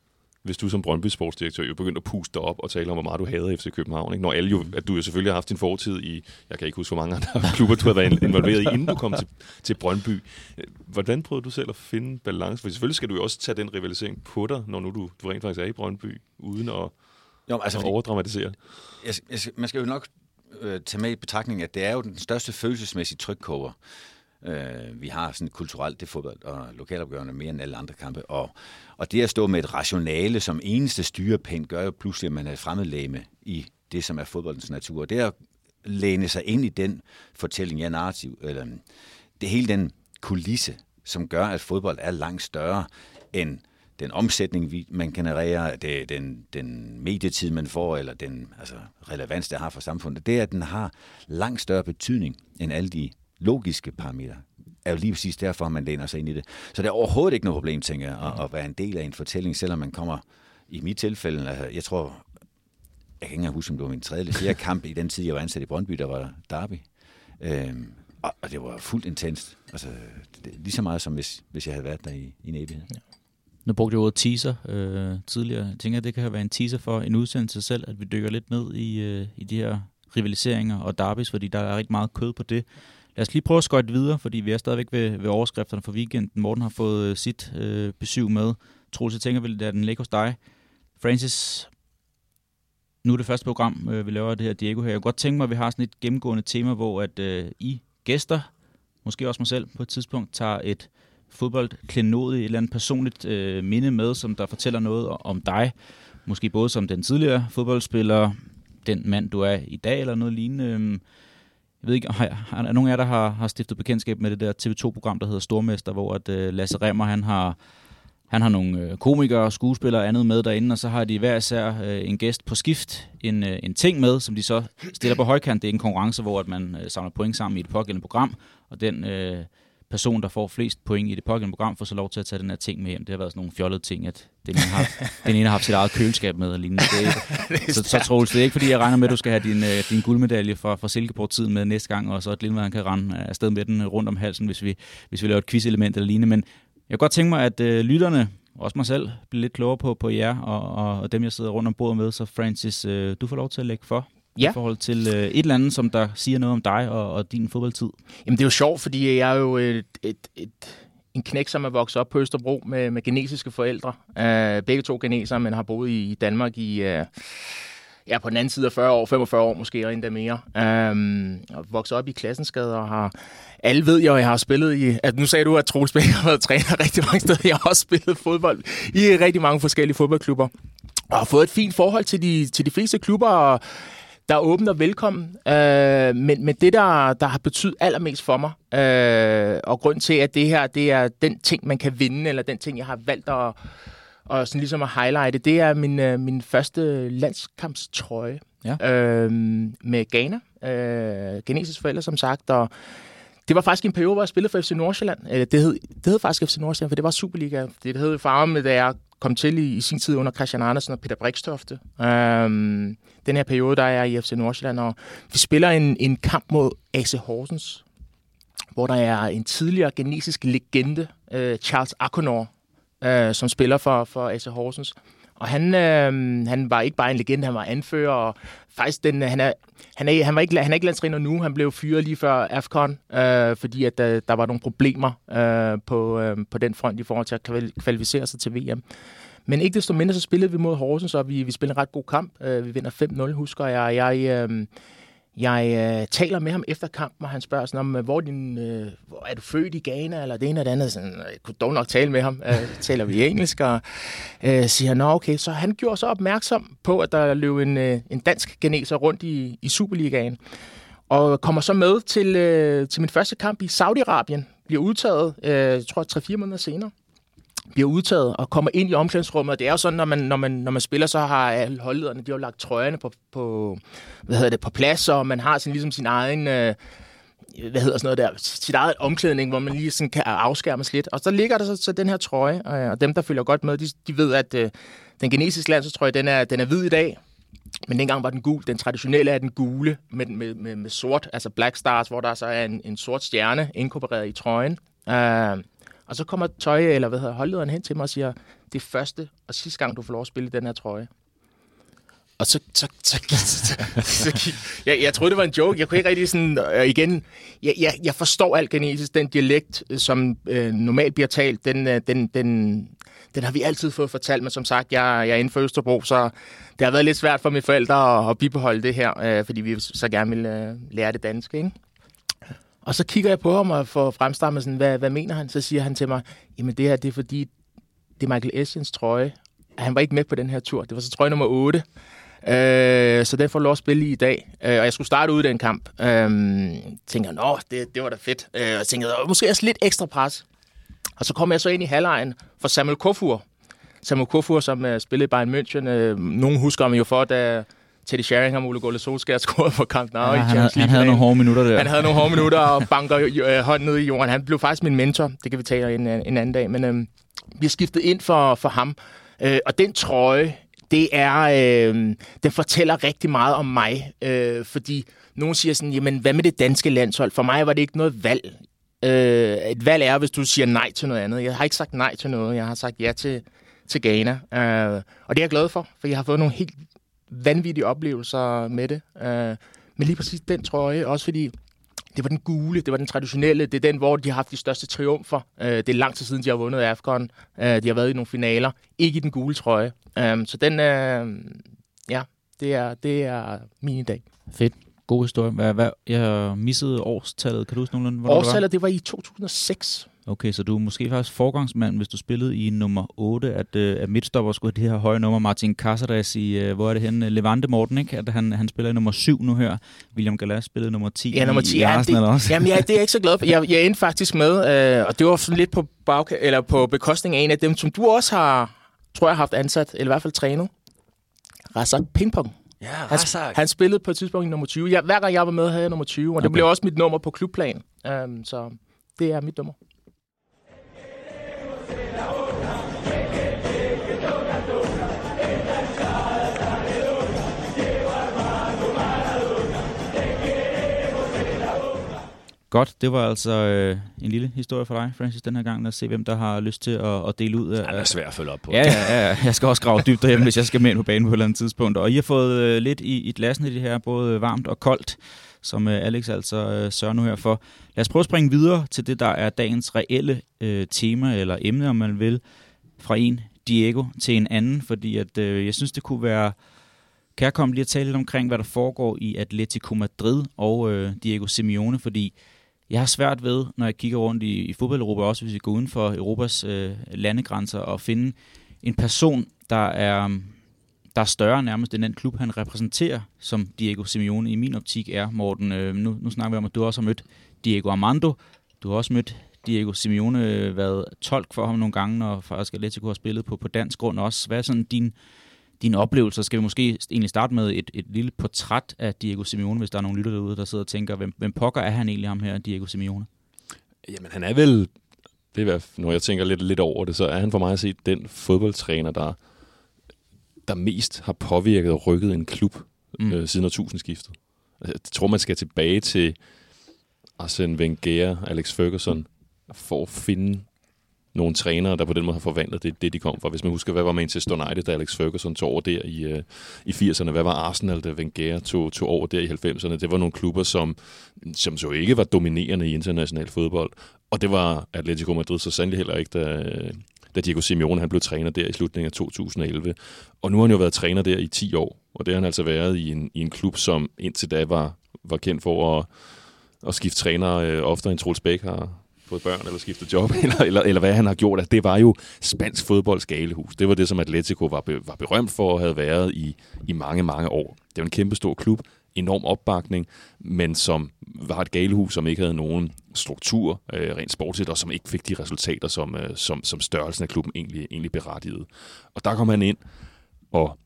hvis du som Brøndby sportsdirektør jo begynder at puste op og tale om, hvor meget du hader FC København. Ikke? Når alle jo, at du jo selvfølgelig har haft din fortid i, jeg kan ikke huske, hvor mange andre <laughs> klubber, du har været involveret i, inden du kom til, til Brøndby. Hvordan prøvede du selv at finde balance? For selvfølgelig skal du jo også tage den rivalisering på dig, når nu du, du rent faktisk er i Brøndby, uden at, jo, altså, at overdramatisere. Jeg, jeg, man skal jo nok øh, tage med i betragtning, at det er jo den største følelsesmæssige trykkover, Øh, vi har sådan kulturelt det fodbold og lokalopgørende mere end alle andre kampe. Og, og det at stå med et rationale som eneste styrepind, gør jo pludselig, at man er et fremmedlæme i det, som er fodboldens natur. Det at læne sig ind i den fortælling, ja, narrativ, eller mm, det hele den kulisse, som gør, at fodbold er langt større end den omsætning, man genererer, det, den, den medietid, man får, eller den altså, relevans, det har for samfundet, det er, at den har langt større betydning end alle de logiske parametre er jo lige præcis derfor, man læner sig ind i det. Så det er overhovedet ikke noget problem, tænker jeg, at, at være en del af en fortælling, selvom man kommer, i mit tilfælde, altså, jeg tror, jeg kan ikke engang huske, om det var min tredje eller fjerde <laughs> kamp i den tid, jeg var ansat i Brøndby, der var derby. Øhm, og, og det var fuldt intenst. Altså, det, lige så meget som hvis, hvis jeg havde været der i, i en evighed. Ja. Nu brugte jeg ordet teaser øh, tidligere. Jeg tænker, at det kan være en teaser for en udsendelse selv, at vi dykker lidt ned i, øh, i de her rivaliseringer og derbys, fordi der er rigtig meget kød på det. Lad os lige prøve at skøjte videre, fordi vi er stadigvæk ved, ved overskrifterne for weekenden. Morten har fået øh, sit øh, besøg med. Troels, jeg tænker vel, at den ligger hos dig. Francis, nu er det første program, øh, vi laver det her Diego her. Jeg kunne godt tænke mig, at vi har sådan et gennemgående tema, hvor at øh, I gæster, måske også mig selv på et tidspunkt, tager et fodboldklenod, et eller andet personligt øh, minde med, som der fortæller noget om dig. Måske både som den tidligere fodboldspiller, den mand, du er i dag, eller noget lignende. Øhm, jeg ved ikke, har, har, er nogen af jer, der har, har stiftet bekendtskab med det der TV2-program, der hedder Stormester, hvor at, øh, Lasse Remmer, han har, han har nogle øh, komikere, skuespillere og andet med derinde, og så har de hver især øh, en gæst på skift, en, øh, en ting med, som de så stiller på højkant. Det er en konkurrence, hvor at man øh, samler point sammen i et pågældende program, og den... Øh, person, der får flest point i det pågældende program, får så lov til at tage den her ting med hjem. Det har været sådan nogle fjollede ting, at den ene har, <laughs> den ene har haft sit eget køleskab med og lignende. Det, er, <laughs> så, så Troels, det er ikke fordi, jeg regner med, at du skal have din, uh, din guldmedalje fra, fra Silkeborg-tiden med næste gang, og så at Lindved kan rende afsted med den rundt om halsen, hvis vi, hvis vi laver et quiz-element eller lignende. Men jeg kan godt tænke mig, at uh, lytterne, også mig selv, bliver lidt klogere på, på jer og, og, og dem, jeg sidder rundt om bordet med. Så Francis, uh, du får lov til at lægge for ja. i forhold til øh, et eller andet, som der siger noget om dig og, og din fodboldtid? Jamen det er jo sjovt, fordi jeg er jo et, et, et, en knæk, som er vokset op på Østerbro med, med genetiske forældre. Uh, begge to geneser, men har boet i Danmark i... Uh, ja, på den anden side af 40 år, 45 år måske, og endda mere. Um, og vokset op i Klassensgade, og har... Alle ved jo, at jeg har spillet i... At nu sagde du, at Troels Bæk har været træner <laughs> rigtig mange steder. Jeg har også spillet fodbold i rigtig mange forskellige fodboldklubber. Og har fået et fint forhold til de, til de fleste klubber, og der er åbent og velkommen. Øh, men, men det, der, der har betydet allermest for mig, øh, og grund til, at det her det er den ting, man kan vinde, eller den ting, jeg har valgt at, og sådan ligesom at highlighte, det er min, øh, min første landskampstrøje. ja. øh, med Ghana. Øh, Ghanesiske forældre, som sagt, og det var faktisk en periode, hvor jeg spillede for FC Nordsjælland. Øh, det, hed, det hed faktisk FC Nordsjælland, for det var Superliga. Det hed farven, da jeg kom til i, i sin tid under Christian Andersen og Peter Brikstofte. Øhm, den her periode, der er jeg i FC Nordsjælland, og vi spiller en, en kamp mod AC Horsens, hvor der er en tidligere genesisk legende, øh, Charles Akonor, øh, som spiller for, for AC Horsens. Og han, øh, han var ikke bare en legende, han var anfører, og faktisk den, øh, han, er, han, er, han, var ikke, han er ikke landstræner nu, han blev fyret lige før AFCON, øh, fordi at der, der var nogle problemer øh, på, øh, på den front i forhold til at kvalificere sig til VM. Men ikke desto mindre, så spillede vi mod Horsens, og vi, vi spillede en ret god kamp. Øh, vi vinder 5-0, husker jeg. Jeg, øh, jeg øh, taler med ham efter kampen, og han spørger sådan om, øh, hvor, din, øh, hvor er du født i Ghana, eller det ene eller det andet. Sådan, øh, jeg kunne dog nok tale med ham. Øh, taler vi engelsk, og øh, siger, nå okay. Så han gjorde så opmærksom på, at der løb en, øh, en dansk geneser rundt i, i Superligaen. Og kommer så med til, øh, til min første kamp i Saudi-Arabien. Bliver udtaget, øh, jeg tror, 3-4 måneder senere bliver udtaget og kommer ind i omklædningsrummet. Og det er jo sådan, når man, når man, når man spiller, så har alle holdlederne, de har lagt trøjerne på, på, hvad hedder det, på plads, og man har sin, ligesom sin egen... Øh, hvad hedder sådan noget der, sit eget omklædning, hvor man lige sådan kan afskærmes lidt. Og så ligger der så, så den her trøje, øh, og dem, der følger godt med, de, de ved, at øh, den genesiske landsholdstrøje, den er, den er hvid i dag, men dengang var den gul. Den traditionelle er den gule med, med, med, med sort, altså Black Stars, hvor der så er en, en sort stjerne inkorporeret i trøjen. Uh, og så kommer tøj, eller hvad hedder holdlederen hen til mig og siger, det er første og sidste gang, du får lov at spille den her trøje. Og så, så, så, <laughs> så, så, så jeg, jeg troede, det var en joke. Jeg kunne ikke rigtig sådan, øh, igen, jeg, jeg, jeg forstår alt genetisk. Den dialekt, øh, som øh, normalt bliver talt, den, øh, den, den, den har vi altid fået fortalt, men som sagt, jeg, jeg er inden for Østerbro, så det har været lidt svært for mine forældre at, at bibeholde det her, øh, fordi vi så gerne vil øh, lære det danske, ikke? Og så kigger jeg på ham og får fremstammet sådan, hvad, hvad mener han? Så siger han til mig, jamen det her, det er fordi, det er Michael Essens trøje. Han var ikke med på den her tur. Det var så trøje nummer 8. Øh, så den får lov at spille i dag. Øh, og jeg skulle starte ud i den kamp. Øh, tænker, nå, det, det var da fedt. Øh, og tænker, tænkte, måske også lidt ekstra pres. Og så kom jeg så ind i halvlejen for Samuel Kofur. Samuel Kofur, som uh, spillede i Bayern München. Uh, nogen husker ham jo for, da Teddy Sheringham og Ole Gunnar Solskjaer scorede på Camp Nou ja, i Champions League. Han havde nogle hårde minutter der. Han havde nogle hårde minutter og banker øh, hånden ned i jorden. Han blev faktisk min mentor. Det kan vi tale en, øh, en anden dag. Men øh, vi har skiftet ind for, for ham. Øh, og den trøje, det er, øh, den fortæller rigtig meget om mig. Øh, fordi nogen siger sådan, jamen hvad med det danske landshold? For mig var det ikke noget valg. Øh, et valg er, hvis du siger nej til noget andet. Jeg har ikke sagt nej til noget. Jeg har sagt ja til, til Ghana. Øh, og det er jeg glad for, for jeg har fået nogle helt vanvittige oplevelser med det. Øh, men lige præcis den trøje, også fordi det var den gule, det var den traditionelle, det er den, hvor de har haft de største triumfer. Øh, det er lang tid siden, de har vundet AFCON. Øh, de har været i nogle finaler, ikke i den gule trøje. Øh, så den, øh, ja, det er, det er min dag. Fedt. God historie. Hvad, hvad, jeg missede årstallet. Kan du huske nogenlunde, Årstallet, det var i 2006. Okay, så du er måske faktisk forgangsmand, hvis du spillede i nummer 8, at, uh, at midtstopper skulle have det her høje nummer. Martin Casares i, uh, hvor er det henne? Levante Morten, ikke? At han, han spiller i nummer 7 nu her. William Gallas spillede nummer 10 ja, nummer 10. i, i Arsenal ja, det, også. Jamen, ja, det er jeg ikke så glad for. Jeg, jeg endte faktisk med, uh, og det var sådan lidt på, bag, eller på bekostning af en af dem, som du også har, tror jeg, haft ansat, eller i hvert fald trænet. Razak Pingpong. Ja, han, han spillede på et tidspunkt i nummer 20. Jeg, hver gang jeg var med, havde jeg nummer 20, og okay. det blev også mit nummer på klubplan. Um, så det er mit nummer. Godt, det var altså øh, en lille historie for dig, Francis, den her gang. Lad os se, hvem der har lyst til at, at dele ud af... Det er svært at følge op på. Ja, ja, ja, jeg skal også grave dybt derhjemme, hvis jeg skal med ind på banen på et eller andet tidspunkt. Og I har fået øh, lidt i, i glassen i det her, både varmt og koldt, som øh, Alex altså øh, sørger nu her for. Lad os prøve at springe videre til det, der er dagens reelle øh, tema, eller emne, om man vil, fra en Diego til en anden, fordi at, øh, jeg synes, det kunne være kan jeg komme lige at tale lidt omkring, hvad der foregår i Atletico Madrid og øh, Diego Simeone, fordi jeg har svært ved, når jeg kigger rundt i, i fodbold-Europa, også hvis vi går uden for Europas øh, landegrænser, at finde en person, der er, der er større nærmest end den klub, han repræsenterer, som Diego Simeone i min optik er, Morten. Øh, nu, nu snakker vi om, at du også har mødt Diego Armando. Du har også mødt Diego Simeone, øh, været tolk for ham nogle gange, når faktisk Atletico har spillet på, på dansk grund også. Hvad er sådan din dine oplevelser. Skal vi måske egentlig starte med et, et lille portræt af Diego Simeone, hvis der er nogle lytter derude, der sidder og tænker, hvem, hvem pokker er han egentlig ham her, Diego Simeone? Jamen, han er vel, det er, når jeg tænker lidt, lidt over det, så er han for mig at se den fodboldtræner, der, der mest har påvirket og rykket en klub mm. øh, siden årtusindskiftet. Altså, jeg tror, man skal tilbage til Arsene Wenger, Alex Ferguson, for at finde nogle trænere, der på den måde har forvandlet det, det de kom fra. Hvis man husker, hvad var Manchester United, da Alex Ferguson tog over der i, øh, i 80'erne? Hvad var Arsenal, da Wenger tog, tog over der i 90'erne? Det var nogle klubber, som, som så ikke var dominerende i international fodbold. Og det var Atletico Madrid så sandelig heller ikke, da, da Diego Simeone han blev træner der i slutningen af 2011. Og nu har han jo været træner der i 10 år, og det har han altså været i en, i en klub, som indtil da var, var kendt for at, at skifte træner øh, oftere end Troels Bæk har, fået børn eller skiftet job, <laughs> eller, eller, eller hvad han har gjort. Altså, det var jo spansk fodbolds galehus. Det var det, som Atletico var, be, var berømt for og havde været i, i mange, mange år. Det var en kæmpe stor klub, enorm opbakning, men som var et galehus, som ikke havde nogen struktur øh, rent sportsligt, og som ikke fik de resultater, som, øh, som, som størrelsen af klubben egentlig, egentlig berettigede. Og der kom han ind, og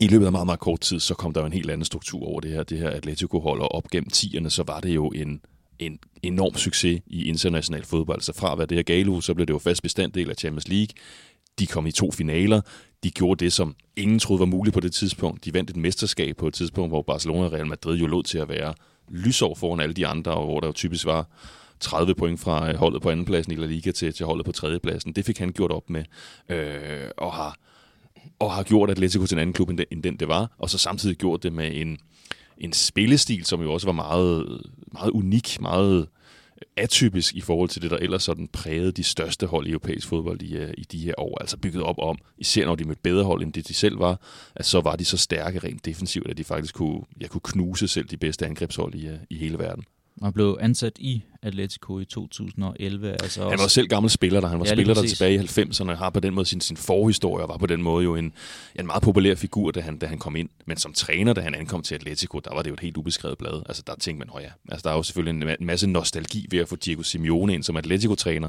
i løbet af meget, meget kort tid, så kom der jo en helt anden struktur over det her, det her Atletico-hold, og op gennem 10'erne, så var det jo en, en enorm succes i international fodbold. Så fra at være det her gale så blev det jo fast bestanddel af Champions League. De kom i to finaler. De gjorde det, som ingen troede var muligt på det tidspunkt. De vandt et mesterskab på et tidspunkt, hvor Barcelona og Real Madrid jo lå til at være lysår foran alle de andre, og hvor der jo typisk var 30 point fra øh, holdet på andenpladsen i La Liga til, til holdet på tredjepladsen. Det fik han gjort op med, øh, og, har, og har gjort Atletico til en anden klub, end den, end den det var, og så samtidig gjort det med en, en spillestil, som jo også var meget, meget unik, meget atypisk i forhold til det, der ellers sådan prægede de største hold i europæisk fodbold i, øh, i de her år. Altså bygget op om, især når de med bedre hold, end det de selv var, at så var de så stærke rent defensivt, at de faktisk kunne, ja, kunne knuse selv de bedste angrebshold i, øh, i hele verden. Han blev ansat i Atletico i 2011. Altså han var også... selv gammel spiller, der han var ja, spiller der tilbage i 90'erne, og har på den måde sin, sin forhistorie, og var på den måde jo en, en meget populær figur, da han, da han kom ind. Men som træner, da han ankom til Atletico, der var det jo et helt ubeskrevet blad. Altså der tænkte man, ja, altså der er jo selvfølgelig en masse nostalgi ved at få Diego Simeone ind som Atletico-træner,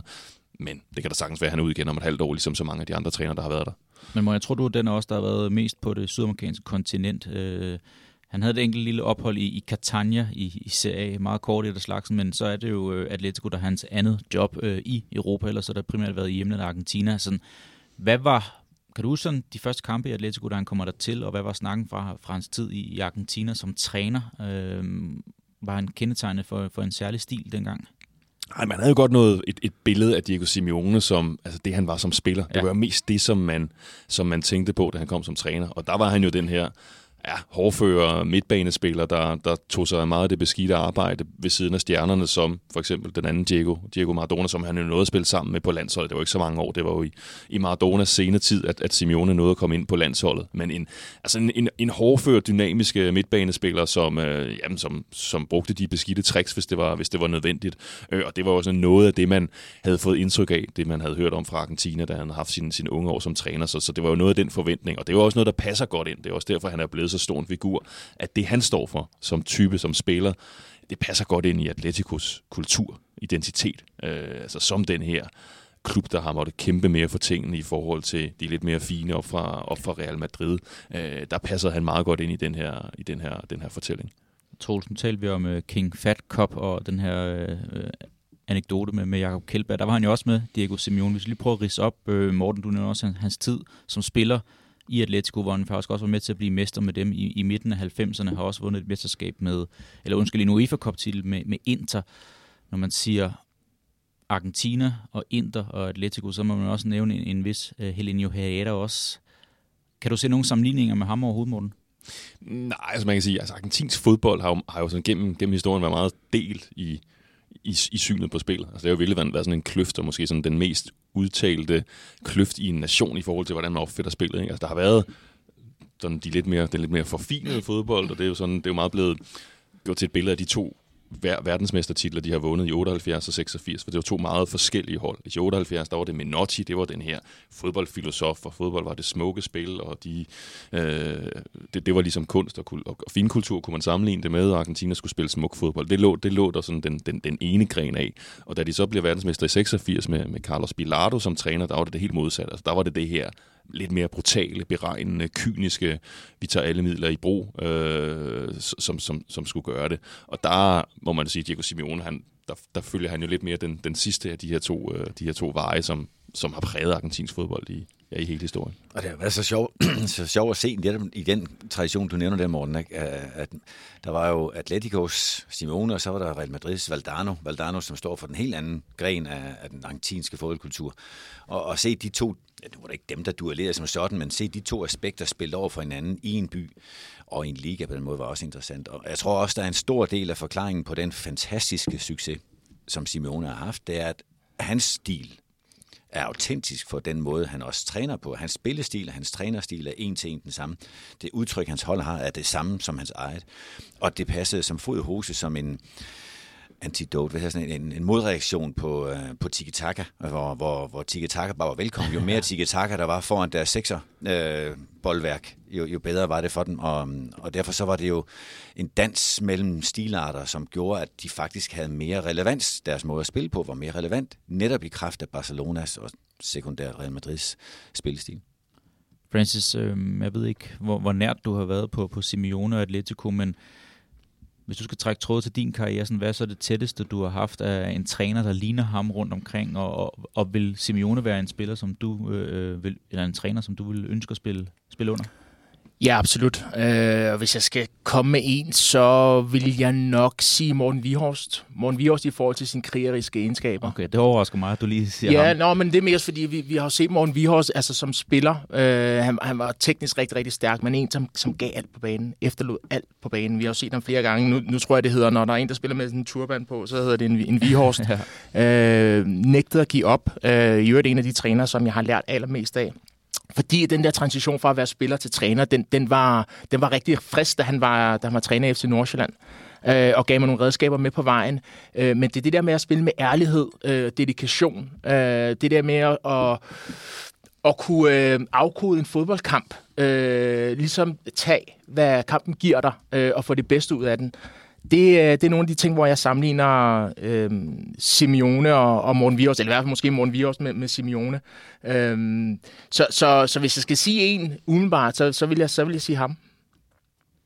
men det kan da sagtens være, at han er ud igen om et halvt år, ligesom så mange af de andre trænere, der har været der. Men må jeg tror, du er den også, der har været mest på det sydamerikanske kontinent. Øh han havde et enkelt lille ophold i, i Catania i, i Serie A, meget kort i det slags, men så er det jo øh, Atletico, der har hans andet job øh, i Europa, eller så har det primært været i hjemlandet Argentina. Sådan, hvad var, kan du huske sådan, de første kampe i Atletico, da han kommer der til, og hvad var snakken fra, fra hans tid i, i Argentina som træner? Øh, var han kendetegnet for, for en særlig stil dengang? Nej, man havde jo godt noget et, et billede af Diego Simeone som altså det han var som spiller. Ja. Det var mest det som man som man tænkte på da han kom som træner, og der var han jo den her ja, hårdfører midtbanespiller, der, der tog sig meget af det beskidte arbejde ved siden af stjernerne, som for eksempel den anden Diego, Diego Maradona, som han jo nåede at spille sammen med på landsholdet. Det var ikke så mange år, det var jo i, i Maradonas sene tid, at, at Simeone nåede at komme ind på landsholdet. Men en, altså en, en, en hårdfører, dynamisk midtbanespiller, som, øh, jamen, som, som brugte de beskidte tricks, hvis det var, hvis det var nødvendigt. Øh, og det var også noget af det, man havde fået indtryk af, det man havde hørt om fra Argentina, da han havde haft sine, sine unge år som træner. Så, så det var jo noget af den forventning, og det var også noget, der passer godt ind. Det er også derfor, han er blevet så stor en figur, at det han står for som type, som spiller, det passer godt ind i Atleticos kultur, identitet. Øh, altså som den her klub, der har måttet kæmpe mere for tingene i forhold til de lidt mere fine op fra, op fra Real Madrid. Øh, der passer han meget godt ind i den her, i den her, den her fortælling. Troels, nu talte vi om uh, King Fat Cup og den her uh, anekdote med, med Jakob Kjeldberg. Der var han jo også med, Diego Simeone. Hvis vi lige prøver at rise op, uh, Morten, du nævner også hans, hans tid som spiller i Atletico, hvor han faktisk også var med til at blive mester med dem i, i midten af 90'erne, har også vundet et mesterskab med, eller undskyld, en UEFA Cup titel med, med Inter. Når man siger Argentina og Inter og Atletico, så må man også nævne en, en vis øh, uh, Helenio Herrera også. Kan du se nogle sammenligninger med ham overhovedet, Morten? Nej, altså man kan sige, at altså, argentinsk fodbold har jo, har jo sådan gennem, gennem historien været meget delt i, i, i synet på spil. Altså, det har jo virkelig været sådan en kløft, og måske sådan den mest udtalte kløft i en nation i forhold til, hvordan man opfatter spillet. Ikke? Altså, der har været sådan de lidt mere, den lidt mere forfinede fodbold, og det er jo, sådan, det er jo meget blevet gjort til et billede af de to verdensmestertitler, de har vundet i 78 og 86, for det var to meget forskellige hold. I 78, der var det Menotti, det var den her fodboldfilosof, og fodbold var det smukke spil, og de, øh, det, det var ligesom kunst og, og, og finkultur, kunne man sammenligne det med, og Argentina skulle spille smuk fodbold. Det lå, det lå der sådan den, den, den ene gren af. Og da de så bliver verdensmester i 86 med, med Carlos Bilardo som træner, der var det det helt modsatte. Altså, der var det det her lidt mere brutale, beregnende, kyniske, vi tager alle midler i brug, øh, som, som, som skulle gøre det. Og der må man sige, at Diego Simeone, han, der, der følger han jo lidt mere den, den sidste af de her to, øh, de her to veje, som, som har præget argentinsk fodbold i, ja, i hele historien. Og det har været så sjovt, <clears throat> så sjovt at se netop i den tradition, du nævner der, Morten, ikke? at der var jo Atleticos Simone, og så var der Real Madrids Valdano, Valdano, som står for den helt anden gren af, af den argentinske fodboldkultur. Og, og se de to, ja, det var ikke dem, der duellerede som sådan, men se de to aspekter spille over for hinanden i en by og i en liga på den måde var også interessant. Og jeg tror også, der er en stor del af forklaringen på den fantastiske succes, som Simone har haft, det er, at hans stil er autentisk for den måde, han også træner på. Hans spillestil og hans trænerstil er en til en den samme. Det udtryk, hans hold har, er det samme som hans eget. Og det passede som fod i hose som en, antidote, hvad sådan en, en modreaktion på, uh, på tiki-taka, hvor, hvor, hvor tiki-taka bare var velkommen. Jo mere <laughs> tiki-taka der var foran deres sekser uh, boldværk, jo, jo bedre var det for dem. Og, og derfor så var det jo en dans mellem stilarter, som gjorde, at de faktisk havde mere relevans. Deres måde at spille på var mere relevant, netop i kraft af Barcelonas og sekundært Real Madrids spillestil. Francis, øh, jeg ved ikke, hvor, hvor nært du har været på, på Simeone og Atletico, men hvis du skal trække tråd til din karriere, sådan, hvad er så det tætteste, du har haft af en træner, der ligner ham rundt omkring, og, og, og vil Simeone være en spiller, som du øh, øh vil, eller en træner, som du vil ønske at spille, spille under? Ja, absolut. Øh, og hvis jeg skal komme med en, så vil jeg nok sige Morten Vihorst. Morten Vihorst i forhold til sine krigeriske egenskaber. Okay, det overrasker mig, at du lige siger ja, ham. Nå, men det er mest fordi, vi, vi har set Morten Vihorst altså, som spiller. Øh, han, han var teknisk rigtig, rigtig stærk, men en, som, som gav alt på banen. Efterlod alt på banen. Vi har jo set ham flere gange. Nu, nu tror jeg, det hedder, når der er en, der spiller med sådan en turban på, så hedder det en, en Vihorst. <laughs> ja. øh, nægtede at give op. Øh, I øvrigt en af de trænere, som jeg har lært allermest af. Fordi den der transition fra at være spiller til træner, den, den, var, den var rigtig frisk, da han var, da han var træner i FC Nordsjælland. Øh, og gav mig nogle redskaber med på vejen. Øh, men det er det der med at spille med ærlighed, øh, dedikation. Øh, det der med at, at, at kunne øh, afkode en fodboldkamp. Øh, ligesom tage, hvad kampen giver dig, øh, og få det bedste ud af den det, øh, det er nogle af de ting, hvor jeg sammenligner øh, Simeone og, og Morten Vios, eller i hvert fald måske Morten Vios med, med Simeone. Øh, så, så, så hvis jeg skal sige en umiddelbart, så, så, vil, jeg, så vil jeg sige ham.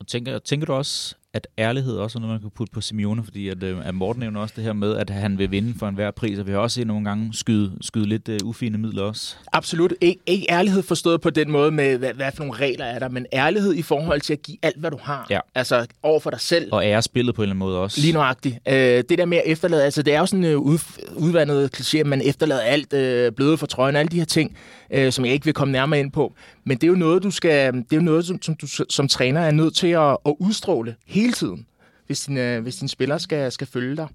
Og tænker, tænker du også, at ærlighed også er noget, man kan putte på Simeone, fordi at, øh, at Morten nævner også det her med, at han vil vinde for enhver pris, og vi har også set nogle gange skyde, skyde lidt uh, ufine midler også. Absolut. Ik- ikke ærlighed forstået på den måde med, hvad, hvad for nogle regler er der, men ærlighed i forhold til at give alt, hvad du har. Ja. Altså over for dig selv. Og ære spillet på en eller anden måde også. Lige nøjagtigt. Uh, det der med at efterlade, altså det er jo sådan en uh, ud, udvandet kliché, at man efterlader alt, uh, bløde for trøjen, alle de her ting, uh, som jeg ikke vil komme nærmere ind på. Men det er jo noget, du skal, det er jo noget, som, som du som træner er nødt til at, at udstråle hele tiden hvis din, øh, hvis din spiller skal, skal følge dig.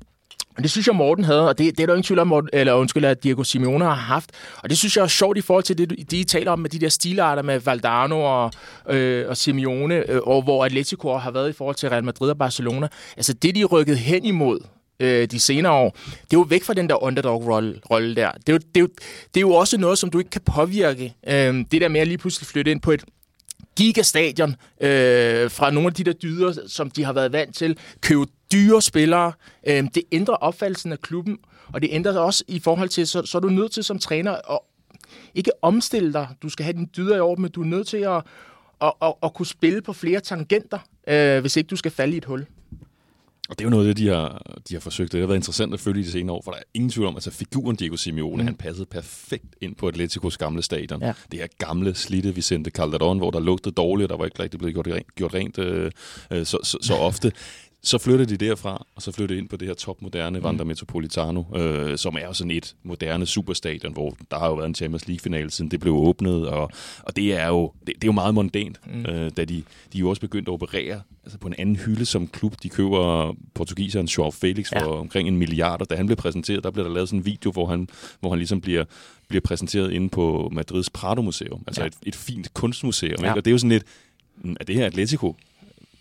Og det synes jeg, Morten havde, og det, det er der ingen tvivl om, Morten, eller undskyld, at Diego Simeone har haft. Og det synes jeg er sjovt i forhold til det, de taler om med de der stilarter med Valdano og, øh, og Simeone, øh, og hvor Atletico har været i forhold til Real Madrid og Barcelona. Altså det, de rykkede hen imod, øh, de senere år, det er jo væk fra den der underdog-rolle der. Det er, jo, det, er jo, det er jo også noget, som du ikke kan påvirke. Øh, det der med at lige pludselig flytte ind på et gigastadion øh, fra nogle af de der dyder, som de har været vant til, købe dyre spillere. Øh, det ændrer opfattelsen af klubben, og det ændrer også i forhold til, så, så er du nødt til som træner at ikke omstille dig. Du skal have din dyder i orden, men du er nødt til at, at, at, at kunne spille på flere tangenter, øh, hvis ikke du skal falde i et hul. Og det er jo noget af det, de har, de har forsøgt. Det har været interessant at følge i de senere år, for der er ingen tvivl om, at altså, figuren Diego Simeone, mm. han passede perfekt ind på Atleticos gamle stadion. Ja. Det her gamle, slitte Vicente Calderon, hvor der lugtede dårligt, og der var ikke rigtig blevet gjort rent, gjort rent øh, øh, så, så, så <laughs> ofte. Så flyttede de derfra, og så flyttede ind på det her topmoderne mm. Wanda Metropolitano, øh, som er jo sådan et moderne superstadion, hvor der har jo været en Champions League-finale, siden det blev åbnet, og, og det er jo det, det er jo meget mondant, mm. øh, da de, de jo også begyndte at operere altså på en anden hylde som klub. De køber portugiseren Joao Felix for ja. omkring en milliard, og da han blev præsenteret, der blev der lavet sådan en video, hvor han, hvor han ligesom bliver, bliver præsenteret inde på Madrids Prado Museum, altså ja. et, et fint kunstmuseum. Ja. Ikke? Og det er jo sådan lidt, er det her Atletico?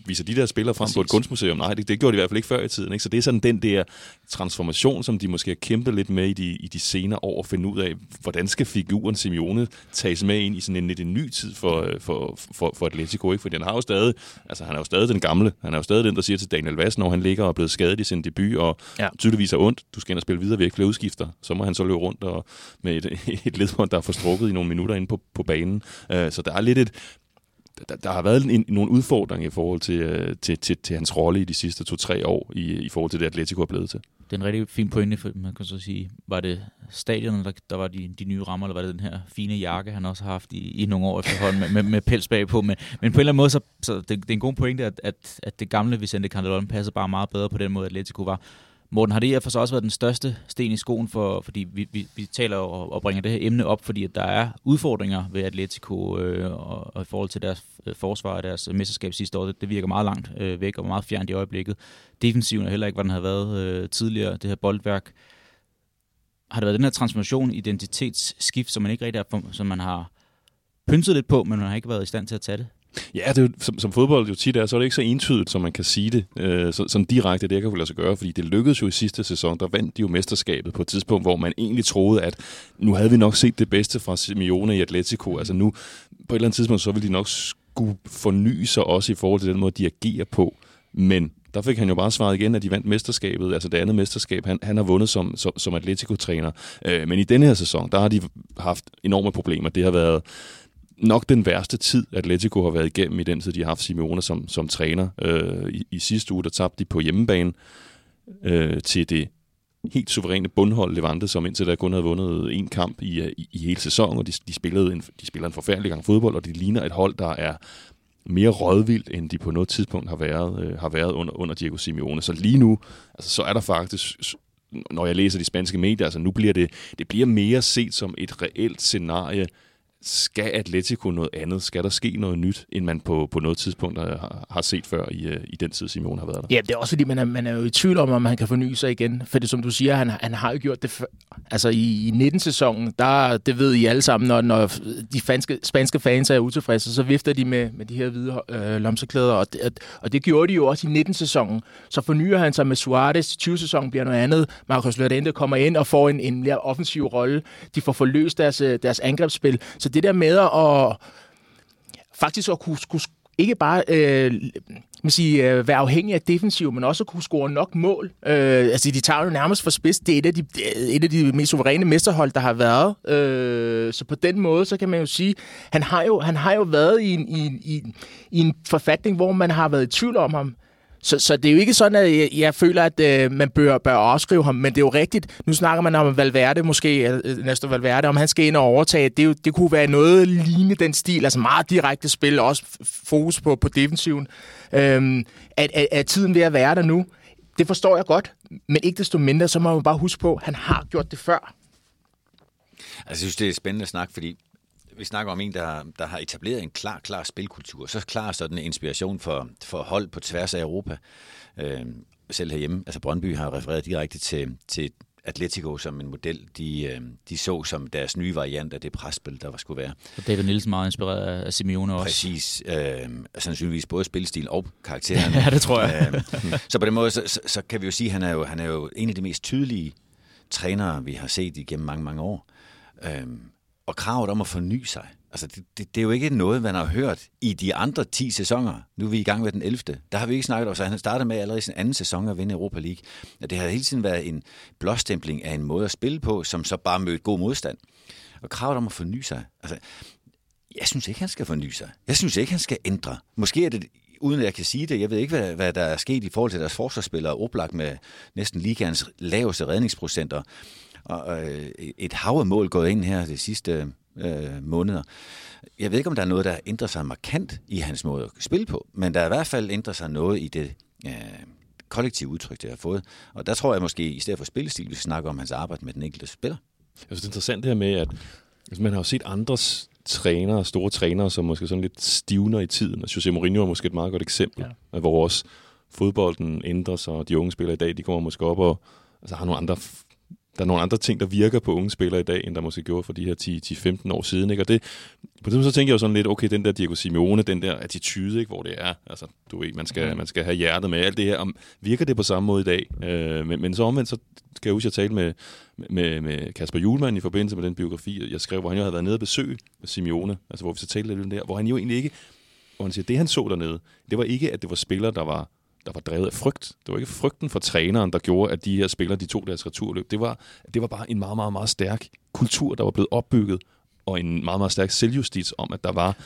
Viser de der spillere frem Præcis. på et kunstmuseum. Nej, det, det gjorde de i hvert fald ikke før i tiden. Ikke? Så det er sådan den der transformation, som de måske har kæmpet lidt med i de, i de senere år, at finde ud af, hvordan skal figuren Simeone tages med ind i sådan en lidt en ny tid for, for, for, for Atletico, ikke? For den har jo stadig, altså han er jo stadig den gamle, han er jo stadig den, der siger til Daniel Vass, når han ligger og er blevet skadet i sin debut, og ja. tydeligvis er ondt, du skal ind og spille videre, vi flere udskifter, så må han så løbe rundt og med et, <laughs> et ledbånd, der er forstrukket i nogle minutter inde på, på banen. Uh, så der er lidt et, der, der har været en, nogle udfordringer i forhold til, øh, til, til, til hans rolle i de sidste to-tre år, i, i forhold til det, Atletico er blevet til. Det er en rigtig fin pointe, for man kan så sige, var det stadion, der, der var de, de nye rammer, eller var det den her fine jakke, han også har haft i, i nogle år efterhånden med, med, med pels bagpå. Men, men på en eller anden måde, så, så det, det er en god pointe, at, at, at det gamle Vicente Candelon passer bare meget bedre på den måde, Atletico var. Morten, har det for så også været den største sten i skoen, for, fordi vi, vi, vi taler og, og bringer det her emne op, fordi at der er udfordringer ved Atletico øh, og, og i forhold til deres øh, forsvar og deres mesterskab sidste år. Det, det virker meget langt øh, væk og meget fjernt i øjeblikket. Defensiven er heller ikke, hvad den har været øh, tidligere, det her boldværk. Har det været den her transformation, identitetsskift, som man ikke rigtig er, som man har pyntet lidt på, men man har ikke været i stand til at tage det? Ja, det er jo, som, som fodbold jo tit er, så er det ikke så entydigt, som man kan sige det øh, så, sådan direkte, det jeg kan lade sig gøre, fordi det lykkedes jo i sidste sæson, der vandt de jo mesterskabet på et tidspunkt, hvor man egentlig troede, at nu havde vi nok set det bedste fra Simeone i Atletico, altså nu på et eller andet tidspunkt, så ville de nok skulle forny sig også i forhold til den måde, de agerer på, men der fik han jo bare svaret igen, at de vandt mesterskabet, altså det andet mesterskab, han, han har vundet som, som, som Atletico-træner. Øh, men i denne her sæson, der har de haft enorme problemer. Det har været nok den værste tid, Atletico har været igennem i den tid, de har haft Simeone som, som træner. Øh, i, I sidste uge, der tabte de på hjemmebane øh, til det helt suveræne bundhold Levante, som indtil da kun havde vundet en kamp i, i, i hele sæsonen, og de, de, spillede en, de spiller en forfærdelig gang fodbold, og de ligner et hold, der er mere rådvildt, end de på noget tidspunkt har været, øh, har været under, under Diego Simeone. Så lige nu, altså, så er der faktisk når jeg læser de spanske medier, altså nu bliver det, det bliver mere set som et reelt scenarie, skal Atletico noget andet? Skal der ske noget nyt, end man på, på noget tidspunkt har, har set før i, øh, i den tid, Simon har været der? Ja, det er også fordi, man er, man er jo i tvivl om, om han kan forny sig igen. For det som du siger, han, han har jo gjort det før. Altså i, i 19-sæsonen, der, det ved I alle sammen, når, når de fanske, spanske fans er utilfredse, så vifter de med, med de her hvide øh, lomseklæder, og det, og det gjorde de jo også i 19-sæsonen. Så fornyer han sig med Suarez, 20-sæsonen bliver noget andet. Marcos Llorente kommer ind og får en, en mere offensiv rolle. De får forløst deres, øh, deres angrebsspil. Så det der med at faktisk at kunne, kunne ikke bare øh, man sige, øh, være afhængig af defensiv, men også kunne score nok mål. Øh, altså, de tager jo nærmest for spids. Det er et af de, et af de mest suveræne mesterhold, der har været. Øh, så på den måde, så kan man jo sige, han har jo, han har jo været i en, i, i, i en forfatning, hvor man har været i tvivl om ham. Så, så det er jo ikke sådan, at jeg, jeg føler, at øh, man bør, bør afskrive ham, men det er jo rigtigt. Nu snakker man om Valverde måske, øh, Næste Valverde, om han skal ind og overtage. Det, jo, det kunne være noget lignende den stil, altså meget direkte spil, også fokus på, på defensiven. Øhm, at, at, at tiden ved at være der nu, det forstår jeg godt, men ikke desto mindre, så må man bare huske på, at han har gjort det før. Altså, jeg synes, det er spændende snak, fordi vi snakker om en, der, der har etableret en klar, klar spilkultur. Så klar sådan en inspiration for, for hold på tværs af Europa. Øh, selv herhjemme, altså Brøndby har refereret direkte til, til Atletico som en model, de, øh, de så som deres nye variant af det presspil, der var skulle være. Og David Nielsen meget inspireret af Simeone også. Præcis. Øh, sandsynligvis både spilstil og karakteren. <laughs> ja, det tror jeg. øh, så på den måde, så, så, så kan vi jo sige, at han er jo, han er jo en af de mest tydelige trænere, vi har set igennem mange, mange år. Øh, og kravet om at forny sig. Altså, det, det, det er jo ikke noget, man har hørt i de andre 10 sæsoner. Nu er vi i gang med den 11. Der har vi ikke snakket om, så han startede med allerede sin anden sæson at vinde Europa League. Og det har hele tiden været en blåstempling af en måde at spille på, som så bare mødte god modstand. Og kravet om at forny sig. Altså, jeg synes ikke, han skal forny sig. Jeg synes ikke, han skal ændre. Måske er det uden at jeg kan sige det, jeg ved ikke, hvad, hvad der er sket i forhold til deres forsvarsspillere, oplagt med næsten ligands laveste redningsprocenter og øh, et hav af mål gået ind her de sidste øh, måneder. Jeg ved ikke, om der er noget, der ændrer sig markant i hans måde at spille på, men der er i hvert fald ændret sig noget i det øh, kollektive udtryk, det har fået. Og der tror jeg måske, i stedet for spillestil, vi snakker om hans arbejde med den enkelte spiller. Jeg synes, det er interessant det her med, at altså, man har jo set andres trænere, store trænere, som måske sådan lidt stivner i tiden. Og Jose Mourinho er måske et meget godt eksempel, ja. hvor også fodbolden ændrer sig, og de unge spillere i dag, de kommer måske op og altså, har nogle andre der er nogle andre ting, der virker på unge spillere i dag, end der måske gjorde for de her 10-15 år siden. Ikke? Og det, på det så tænker jeg jo sådan lidt, okay, den der Diego Simeone, den der attitude, ikke? hvor det er, altså, du ved, man skal, man skal have hjertet med alt det her. Om, virker det på samme måde i dag? Øh, men, men så omvendt, så skal jeg huske, at jeg talte med, med, med Kasper Julemand i forbindelse med den biografi, jeg skrev, hvor han jo havde været nede og besøge Simeone, altså hvor vi så talte lidt om det der, hvor han jo egentlig ikke, hvor han siger, det han så dernede, det var ikke, at det var spillere, der var der var drevet af frygt. Det var ikke frygten for træneren, der gjorde, at de her spillere de tog deres returløb. Det var, det var bare en meget, meget, meget stærk kultur, der var blevet opbygget, og en meget, meget stærk selvjustits om, at der var,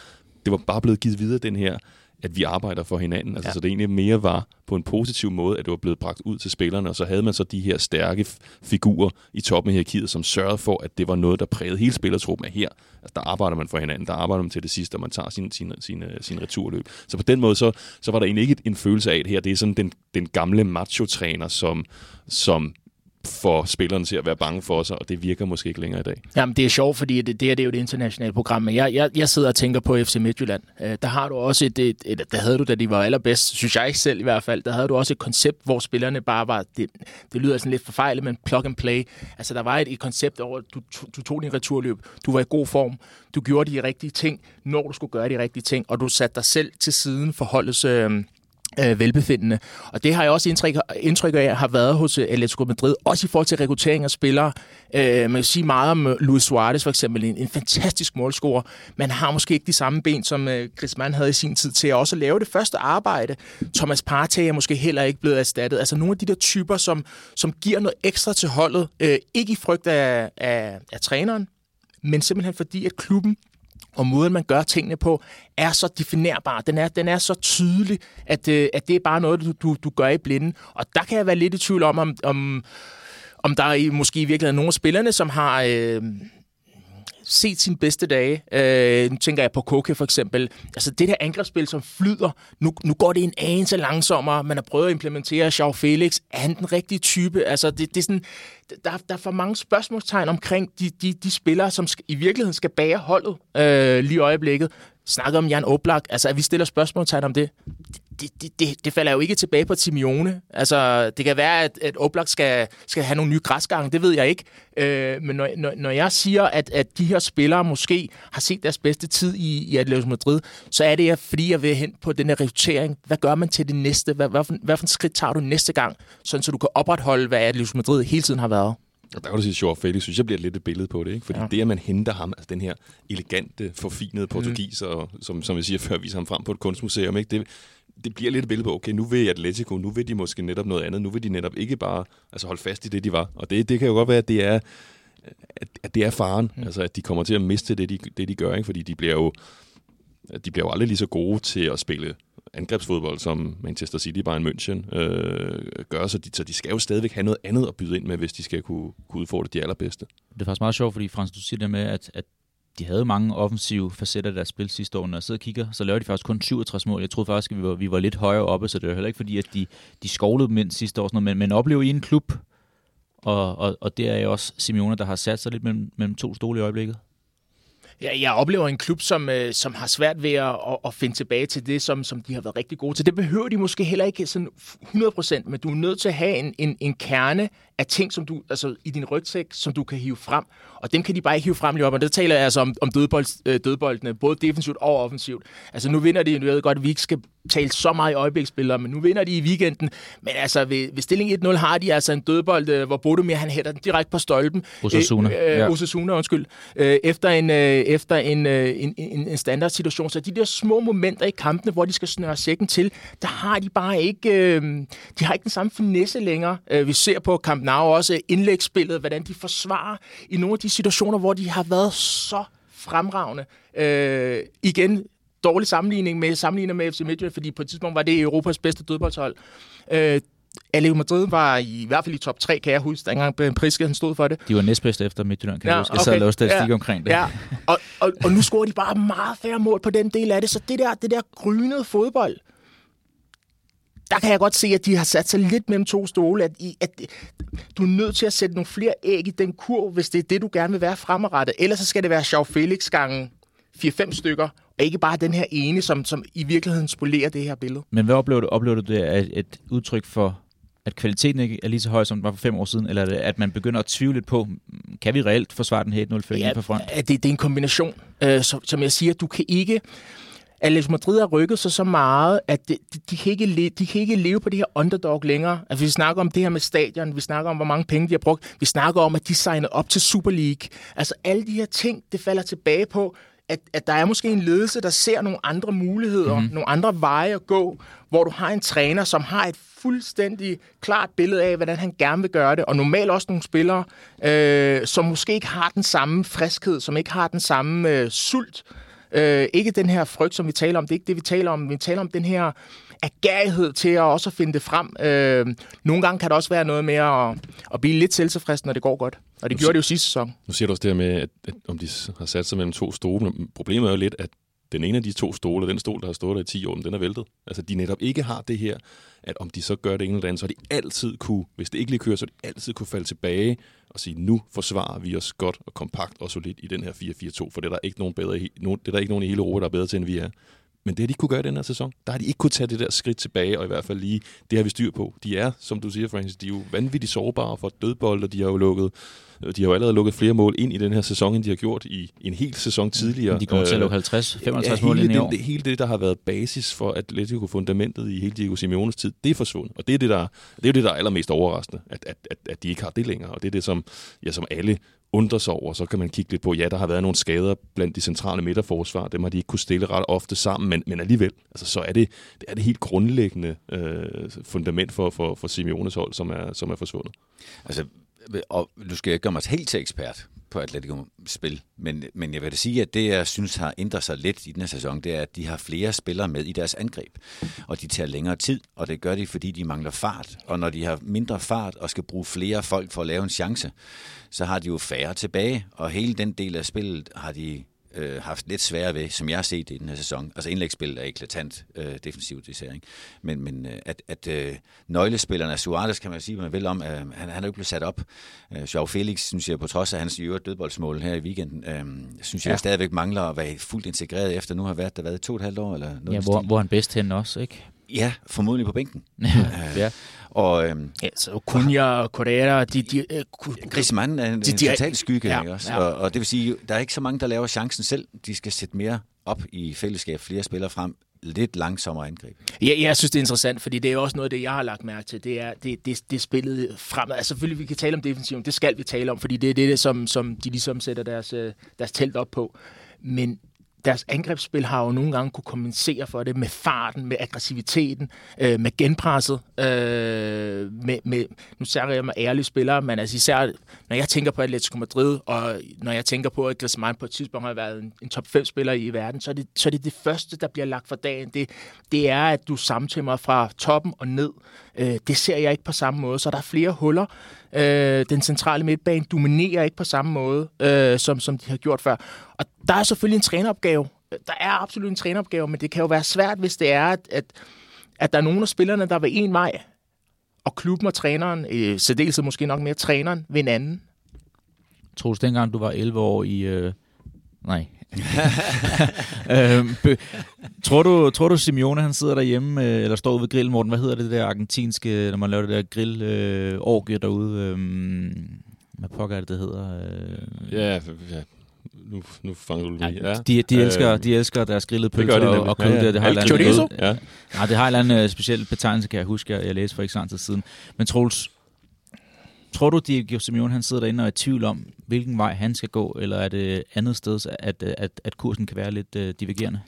det var bare blevet givet videre den her at vi arbejder for hinanden. Altså, ja. Så det egentlig mere var på en positiv måde, at det var blevet bragt ud til spillerne, og så havde man så de her stærke figurer i toppen af hierarkiet, som sørgede for, at det var noget, der prægede hele spillertruppen af her. Altså, der arbejder man for hinanden, der arbejder man til det sidste, og man tager sin, sin, sin, sin returløb. Så på den måde, så, så var der egentlig ikke en følelse af, at her det er sådan den, den gamle macho-træner, som, som for spillerne til at være bange for sig, og det virker måske ikke længere i dag. Jamen, det er sjovt, fordi det, det her det er jo et internationalt program, men jeg, jeg, jeg sidder og tænker på FC Midtjylland. Øh, der har du også et, et, et, der havde du, da de var allerbedst, synes jeg ikke selv i hvert fald, der havde du også et koncept, hvor spillerne bare var, det, det lyder sådan lidt forfejlet, men plug and play. Altså, der var et, et koncept over, du, du tog din returløb, du var i god form, du gjorde de rigtige ting, når du skulle gøre de rigtige ting, og du satte dig selv til siden for holdets... Øh, øh, velbefindende. Og det har jeg også indtryk, indtryk af, har været hos øh, Atletico Madrid, også i forhold til rekruttering af spillere. Øh, man kan sige meget om øh, Luis Suarez for eksempel, en, en fantastisk målscorer, men har måske ikke de samme ben, som øh, Griezmann havde i sin tid til at også lave det første arbejde. Thomas Partey er måske heller ikke blevet erstattet. Altså nogle af de der typer, som, som giver noget ekstra til holdet, øh, ikke i frygt af, af, af træneren, men simpelthen fordi, at klubben og måden, man gør tingene på, er så definerbar. Den er, den er så tydelig, at, øh, at det er bare noget, du, du, du gør i blinde. Og der kan jeg være lidt i tvivl om, om, om, om der er måske i virkeligheden nogle af spillerne, som har... Øh, set sine bedste dage. Øh, nu tænker jeg på Koke for eksempel. Altså det der angrebsspil, som flyder, nu, nu går det en anelse langsommere. Man har prøvet at implementere Jean Felix. Er han den rigtige type? Altså det, det er sådan, der, der er for mange spørgsmålstegn omkring de, de, de spillere, som skal, i virkeligheden skal bære holdet øh, lige i øjeblikket. Snakker om Jan Oblak. Altså at vi stiller spørgsmålstegn om det det, det, det, det falder jo ikke tilbage på Simeone. Altså, det kan være, at, at Oblak skal, skal have nogle nye græsgange, det ved jeg ikke. Øh, men når, når, når jeg siger, at, at de her spillere måske har set deres bedste tid i, i Atletico Madrid, så er det, fordi jeg vil hen på den her rekruttering. Hvad gør man til det næste? Hvad, hvad, for, hvad for en skridt tager du næste gang, sådan så du kan opretholde, hvad Atletico Madrid hele tiden har været? Og der kan du sige, at Felix, synes jeg bliver lidt et billede på det, ikke? Fordi ja. det, at man henter ham, altså den her elegante, forfinede portugiser, mm. som, som jeg siger før, viser ham frem på et kunstmuseum, ikke? Det, det bliver lidt et billede på, okay, nu vil Atletico, nu vil de måske netop noget andet, nu vil de netop ikke bare altså holde fast i det, de var. Og det, det kan jo godt være, at det er, at, det er faren, mm. altså at de kommer til at miste det, de, det, de gør, ikke? fordi de bliver jo de bliver jo aldrig lige så gode til at spille angrebsfodbold, som Manchester City, Bayern München øh, gør, så de, så de skal jo stadigvæk have noget andet at byde ind med, hvis de skal kunne, kunne udfordre de allerbedste. Det er faktisk meget sjovt, fordi Frans, du siger det med, at, at de havde mange offensive facetter af deres spil sidste år. Når jeg sidder og kigger, så laver de faktisk kun 67 mål. Jeg troede faktisk, at vi var, vi var lidt højere oppe, så det er heller ikke fordi, at de, de skovlede dem ind sidste år. Sådan noget, men, men oplever I en klub, og, og, og det er jo også Simeone, der har sat sig lidt mellem, mellem to stole i øjeblikket? Ja, jeg oplever en klub, som, øh, som har svært ved at, at, at finde tilbage til det, som, som de har været rigtig gode til. Det behøver de måske heller ikke sådan 100%, men du er nødt til at have en, en, en kerne af ting, som du, altså i din rygsæk, som du kan hive frem. Og dem kan de bare ikke hive frem lige op. Og det taler jeg altså om, om dødbold, øh, dødboldene, både defensivt og offensivt. Altså nu vinder de, jeg ved godt, at vi ikke skal tale så meget i øjebliksspillere, men nu vinder de i weekenden. Men altså ved, ved stilling 1-0 har de altså en dødbold, øh, hvor Bodemir han hætter den direkte på stolpen. Osasuna. Øh, øh, ja. Osasuna, undskyld. Øh, efter en, øh, efter en, øh, en, en, en standardsituation. Så de der små momenter i kampene, hvor de skal snøre sækken til, der har de bare ikke, øh, de har ikke den samme finesse længere. Øh, vi ser på kampen Now også indlægsspillet, hvordan de forsvarer i nogle af de situationer, hvor de har været så fremragende. Øh, igen, dårlig sammenligning med sammenligner med FC Midtjylland, fordi på et tidspunkt var det Europas bedste dødboldshold. Øh, Atletico Madrid var i, i hvert fald i top 3, kan jeg huske, dengang Ben Priske han stod for det. De var næstbedste efter Midtjylland, kan ja, jeg huske. Jeg sad og lavede statistik ja, omkring det. Ja. Og, og, og nu scorer de bare meget færre mål på den del af det, så det der, det der grynede fodbold, der kan jeg godt se, at de har sat sig lidt mellem to stole, at, I, at du er nødt til at sætte nogle flere æg i den kurv, hvis det er det, du gerne vil være fremadrettet. Ellers så skal det være Joao Felix gangen 4-5 stykker, og ikke bare den her ene, som, som i virkeligheden spolerer det her billede. Men hvad oplever du? Oplever du det er et udtryk for at kvaliteten ikke er lige så høj, som den var for fem år siden, eller er at man begynder at tvivle lidt på, kan vi reelt forsvare den her 1-0 ja, på front? Det, det er en kombination. Øh, som, som jeg siger, du kan ikke... Atletico Madrid har rykket sig så meget, at de, de, de, kan ikke de kan ikke leve på det her underdog længere. Altså, vi snakker om det her med stadion, vi snakker om, hvor mange penge de har brugt, vi snakker om, at de signede op til Super League. Altså alle de her ting, det falder tilbage på, at, at der er måske en ledelse, der ser nogle andre muligheder, mm. nogle andre veje at gå, hvor du har en træner, som har et fuldstændig klart billede af, hvordan han gerne vil gøre det, og normalt også nogle spillere, øh, som måske ikke har den samme friskhed, som ikke har den samme øh, sult, øh, ikke den her frygt, som vi taler om, det er ikke det, vi taler om, vi taler om den her agerighed til at også finde det frem. Øh, nogle gange kan det også være noget med at, at blive lidt selvtilfreds, når det går godt. Og det nu gjorde det jo sidste sæson. Nu siger du også det her med, at, at om de har sat sig mellem to stole. Problemet er jo lidt, at den ene af de to stole, den stol, der har stået der i 10 år, den er væltet. Altså, de netop ikke har det her, at om de så gør det ene eller andet, så har de altid kunne, hvis det ikke lige kører, så de altid kunne falde tilbage og sige, nu forsvarer vi os godt og kompakt og solidt i den her 4-4-2, for det er der ikke nogen, bedre, det er der ikke nogen i hele Europa, der er bedre til, end vi er. Men det har de ikke kunne gøre i den her sæson. Der har de ikke kunne tage det der skridt tilbage, og i hvert fald lige, det har vi styr på. De er, som du siger, Francis, de er jo vanvittigt sårbare for dødbold, og de har jo lukket de har jo allerede lukket flere mål ind i den her sæson, end de har gjort i en hel sæson tidligere. De kommer til at lukke 50, 55 ja, mål ind i år. Det, hele det, der har været basis for Atletico-fundamentet i hele Diego Simeones tid, det er forsvundet. Og det er, det, der, det er jo det, der er allermest overraskende, at, at, at, at de ikke har det længere. Og det er det, som, ja, som alle undrer sig over. Så kan man kigge lidt på, ja, der har været nogle skader blandt de centrale midterforsvar. Dem har de ikke kunne stille ret ofte sammen, men, men alligevel, altså, så er det, det er det helt grundlæggende øh, fundament for, for, for Simeones hold, som er, som er forsvundet. Altså, og nu skal jeg ikke gøre mig helt til ekspert på Atletico-spil, men, men jeg vil da sige, at det, jeg synes har ændret sig lidt i den her sæson, det er, at de har flere spillere med i deres angreb, og de tager længere tid, og det gør de, fordi de mangler fart, og når de har mindre fart og skal bruge flere folk for at lave en chance, så har de jo færre tilbage, og hele den del af spillet har de øh, haft lidt sværere ved, som jeg har set det i den her sæson. Altså indlægsspillet er eklatant øh, defensivt især, ikke? Men, men øh, at, at øh, nøglespillerne, Suarez kan man sige, hvad man vil om, øh, han, han er jo ikke blevet sat op. Øh, Joao Felix, synes jeg, på trods af hans i øvrigt dødboldsmål her i weekenden, øh, synes jeg, ja. stadigvæk mangler at være fuldt integreret efter nu har været der været to og et halvt år. Eller noget ja, hvor, hvor han bedst hen også, ikke? Ja, formodentlig på bænken. <laughs> ja. Og, øhm, ja, så Cunha og Correa, de... de uh, Griezmann er en, de, de, en total skygge, ja, ikke også? Ja. Og, og det vil sige, der er ikke så mange, der laver chancen selv. De skal sætte mere op i fællesskab, flere spillere frem, lidt langsommere angreb. Ja, jeg synes, det er interessant, fordi det er også noget af det, jeg har lagt mærke til. Det er det, det, det spillet fremad. Altså selvfølgelig, vi kan tale om defensiven, det skal vi tale om, fordi det er det, som, som de ligesom sætter deres, øh, deres telt op på. Men deres angrebsspil har jo nogle gange kunne kompensere for det med farten, med aggressiviteten, øh, med genpresset. Øh, med, med, nu siger jeg med ærlige spillere, men altså især når jeg tænker på Atletico Madrid, og når jeg tænker på, at Griezmann på et tidspunkt har været en, en top 5-spiller i verden, så er, det, så er det det første, der bliver lagt for dagen. Det, det er, at du samtømmer fra toppen og ned. Øh, Øh, det ser jeg ikke på samme måde, så der er flere huller. Øh, den centrale midtbane dominerer ikke på samme måde, øh, som, som de har gjort før. Og der er selvfølgelig en træneropgave. Der er absolut en træneropgave, men det kan jo være svært, hvis det er, at, at, at der er nogen af spillerne, der vil en vej, og klubben og træneren, øh, særdeleshed måske nok mere træneren, ved en anden. Troels, dengang du var 11 år i... Øh, nej, <laughs> øhm, tror, du, tror du, Simeone han sidder derhjemme, øh, eller står ude ved grillen, Morten? Hvad hedder det der argentinske, når man laver det der grill øh, derude? Øh, hvad pokker er det, det hedder? Øh, ja, ja, nu, nu fanger du lige. Ja. De, de, elsker, øh, de elsker deres grillede pølser og, og kød. Ja, ja. Det, har Chorizo? Ja. Nej, det har en eller anden uh, speciel betegnelse, kan jeg huske, jeg, jeg læste for ikke så lang tid siden. Men Troels, tror du, Diego Simeone han sidder derinde og er i tvivl om, hvilken vej han skal gå, eller er det andet sted, at, at, at kursen kan være lidt uh, divergerende?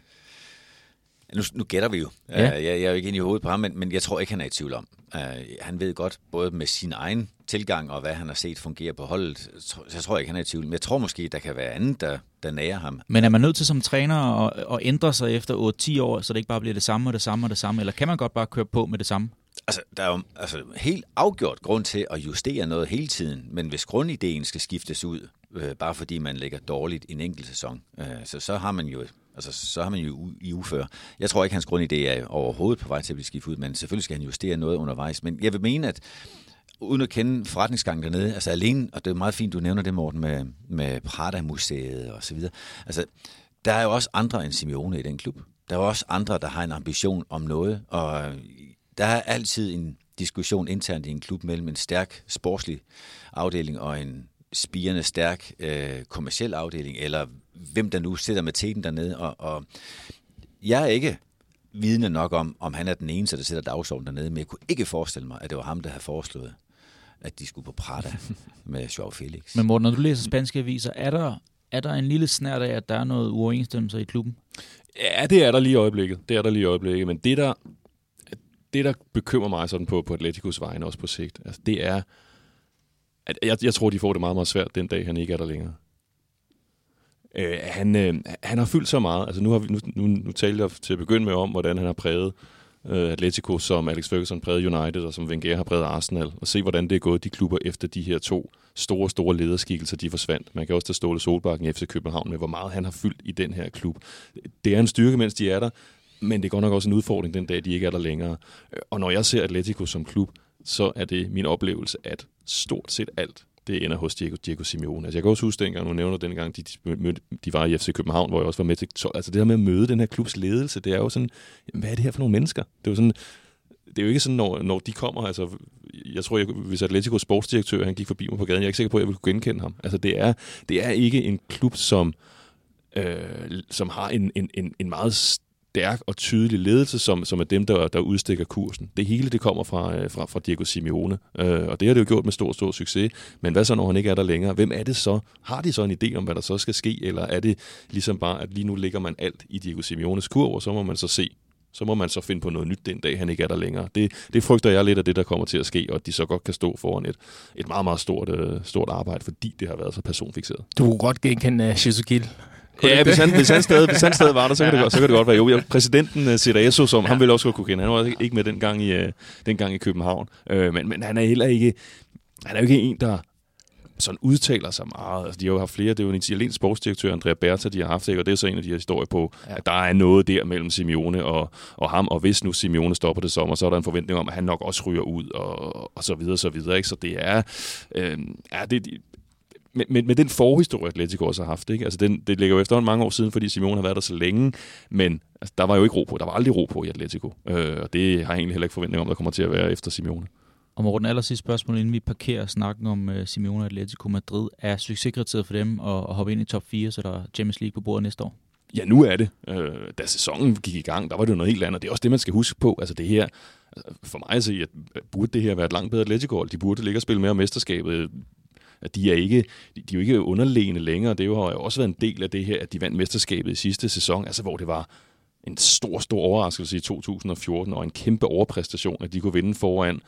Nu, nu gætter vi jo. Ja. Uh, jeg, jeg er jo ikke inde i hovedet på ham, men, men jeg tror ikke, han er i tvivl om. Uh, han ved godt, både med sin egen tilgang og hvad han har set fungere på holdet, så jeg tror ikke, han er i tvivl. Men jeg tror måske, der kan være andet, der, der nærer ham. Men er man nødt til som træner at, at ændre sig efter 8-10 år, så det ikke bare bliver det samme og det samme og det samme? Eller kan man godt bare køre på med det samme? Altså, der er jo altså, helt afgjort grund til at justere noget hele tiden, men hvis grundideen skal skiftes ud, øh, bare fordi man ligger dårligt i en enkelt sæson, øh, så, så har man jo Altså, så har man jo i ufør. Jeg tror ikke, hans grundidé er overhovedet på vej til at blive skiftet ud, men selvfølgelig skal han justere noget undervejs. Men jeg vil mene, at uden at kende forretningsgangen dernede, altså alene, og det er meget fint, du nævner det, Morten, med, med Prada-museet og så videre. Altså, der er jo også andre end Simeone i den klub. Der er jo også andre, der har en ambition om noget, og der er altid en diskussion internt i en klub mellem en stærk sportslig afdeling og en spirende stærk øh, kommersiel afdeling, eller hvem der nu sidder med teten dernede. Og, og jeg er ikke vidne nok om, om han er den eneste, der sætter dagsordenen dernede, men jeg kunne ikke forestille mig, at det var ham, der havde foreslået, at de skulle på Prada <laughs> med Joao Felix. Men Morten, når du læser spanske aviser, er der, er der en lille snært af, at der er noget uoverensstemmelse i klubben? Ja, det er der lige i øjeblikket. Det er der lige i øjeblikket. Men det, der, det, der bekymrer mig sådan på, på Atleticos vegne også på sigt, altså, det er, at jeg, jeg tror, de får det meget, meget svært den dag, han ikke er der længere. Øh, han, øh, han har fyldt så meget. Altså, nu, har vi, nu, nu, nu talte jeg til at begynde med om, hvordan han har præget øh, Atletico, som Alex Ferguson prægede United, og som Wenger har præget Arsenal, og se, hvordan det er gået de klubber efter de her to store, store lederskikkelser, de forsvandt. Man kan også tage Ståle Solbakken i FC København med, hvor meget han har fyldt i den her klub. Det er en styrke, mens de er der, men det er godt nok også en udfordring den dag, de ikke er der længere. Og når jeg ser Atletico som klub, så er det min oplevelse, at stort set alt det ender hos Diego, Diego Simeone. Altså, jeg kan også huske dengang, nu nævner den gang, de, de, de var i FC København, hvor jeg også var med til. Altså det her med at møde den her klubs ledelse, det er jo sådan, hvad er det her for nogle mennesker? Det er jo sådan, det er jo ikke sådan, når, når de kommer, altså, jeg tror, jeg, hvis Atletico sportsdirektør, han gik forbi mig på gaden, jeg er ikke sikker på, at jeg ville kunne genkende ham. Altså, det er, det er ikke en klub, som, øh, som har en, en, en, en meget stærk og tydelig ledelse, som, som er dem, der, der udstikker kursen. Det hele det kommer fra, øh, fra, fra Diego Simeone, øh, og det har det jo gjort med stor, stor succes. Men hvad så, når han ikke er der længere? Hvem er det så? Har de så en idé om, hvad der så skal ske, eller er det ligesom bare, at lige nu ligger man alt i Diego Simeones kurv, og så må man så se, så må man så finde på noget nyt den dag, han ikke er der længere. Det, det frygter jeg lidt af det, der kommer til at ske, og at de så godt kan stå foran et, et meget, meget stort, øh, stort arbejde, fordi det har været så personfixeret. Du kunne godt genkende øh, uh, Shizukil. Ja, hvis han, hvis, han stadig, hvis han stadig var der, så kan, det, godt, så kan det godt være. Jo, jeg, præsidenten uh, Cerezo, som ja. han ville også godt kunne kende, han var ikke med den gang i, uh, den gang i København. Uh, men, men han er heller ikke, han er jo ikke en, der sådan udtaler sig meget. Altså, de har jo haft flere. Det er jo en italiensk sportsdirektør, Andrea Berta, de har haft, ikke? og det er så en af de her historier på, ja. at der er noget der mellem Simeone og, og ham, og hvis nu Simeone stopper det sommer, så er der en forventning om, at han nok også ryger ud, og, og så videre, så videre. Ikke? Så det er, øh, ja, det, med, med, med den forhistorie, Atletico også har haft. Ikke? Altså den, det ligger jo efterhånden mange år siden, fordi Simone har været der så længe, men altså, der var jo ikke ro på. Der var aldrig ro på i Atletico. Øh, og det har jeg egentlig heller ikke forventning om, der kommer til at være efter Simone. Og Morten, aller sidste spørgsmål, inden vi parkerer snakken om uh, Simeone og Atletico Madrid. Er succeskriteriet for dem at, at hoppe ind i top 4, så der er Champions League på bordet næste år? Ja, nu er det. Øh, da sæsonen gik i gang, der var det jo noget helt andet. Det er også det, man skal huske på. Altså det her, altså, for mig at se, at burde det her være et langt bedre Atletico. De burde ligge og spille mere om mesterskabet at de er, ikke, de, de er jo ikke underlegne længere. Det har jo også været en del af det her, at de vandt mesterskabet i sidste sæson, altså hvor det var en stor, stor overraskelse i 2014, og en kæmpe overpræstation, at de kunne vinde foran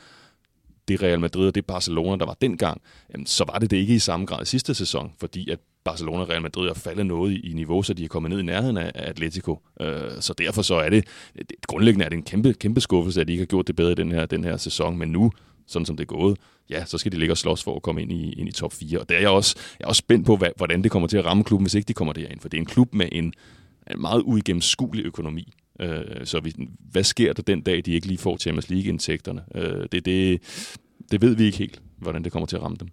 det Real Madrid og det Barcelona, der var dengang, jamen, så var det det ikke i samme grad i sidste sæson, fordi at Barcelona og Real Madrid er faldet noget i, niveau, så de er kommet ned i nærheden af, Atletico. Øh, så derfor så er det, grundlæggende er det en kæmpe, kæmpe skuffelse, at de ikke har gjort det bedre i den her, den her sæson, men nu, sådan som det er gået, ja, så skal de ligge og slås for at komme ind i, ind i top 4. Og der er jeg også, jeg er også spændt på, hvad, hvordan det kommer til at ramme klubben, hvis ikke de kommer derind. For det er en klub med en, en meget uigennemskuelig økonomi. Øh, så vi, hvad sker der den dag, de ikke lige får Champions League-indtægterne? Øh, det, det, det ved vi ikke helt, hvordan det kommer til at ramme dem.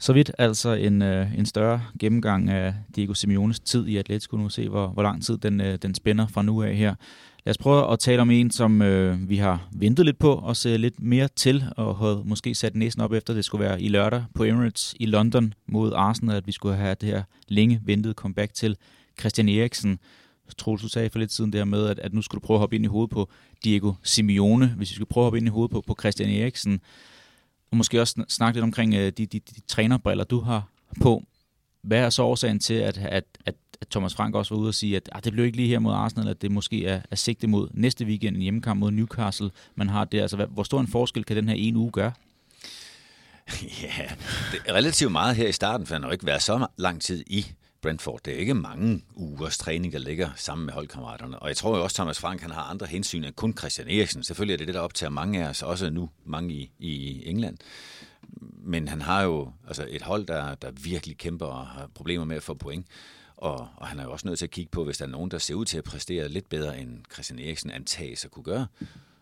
Så vidt altså en, øh, en større gennemgang af Diego Simeones tid i Atletico. Nu se, hvor, hvor lang tid den, øh, den spænder fra nu af her. Lad os prøve at tale om en, som øh, vi har ventet lidt på og se lidt mere til, og havde måske sat næsen op efter, det skulle være i lørdag på Emirates i London mod Arsenal, at vi skulle have det her længe ventede comeback til Christian Eriksen. Troels, du sagde for lidt siden der med, at, at nu skulle du prøve at hoppe ind i hovedet på Diego Simeone. Hvis vi skulle prøve at hoppe ind i hovedet på, på Christian Eriksen, og måske også snakke lidt omkring øh, de, de, de, de trænerbriller, du har på. Hvad er så årsagen til, at, at, at, at Thomas Frank også var ude og sige, at ah, det blev ikke lige her mod Arsenal, at det måske er, er sigte mod næste weekend en hjemmekamp mod Newcastle, man har der. Altså, hvad, hvor stor en forskel kan den her ene uge gøre? <laughs> Ja, det er relativt meget her i starten, for han har jo ikke været så lang tid i Brentford. Det er ikke mange ugers træning, der ligger sammen med holdkammeraterne. Og jeg tror jo også, Thomas Frank han har andre hensyn end kun Christian Eriksen. Selvfølgelig er det det, der optager mange af os, også nu mange i, i England. Men han har jo altså et hold, der, der virkelig kæmper og har problemer med at få point. Og, og han er jo også nødt til at kigge på, hvis der er nogen, der ser ud til at præstere lidt bedre, end Christian Eriksen antages at kunne gøre.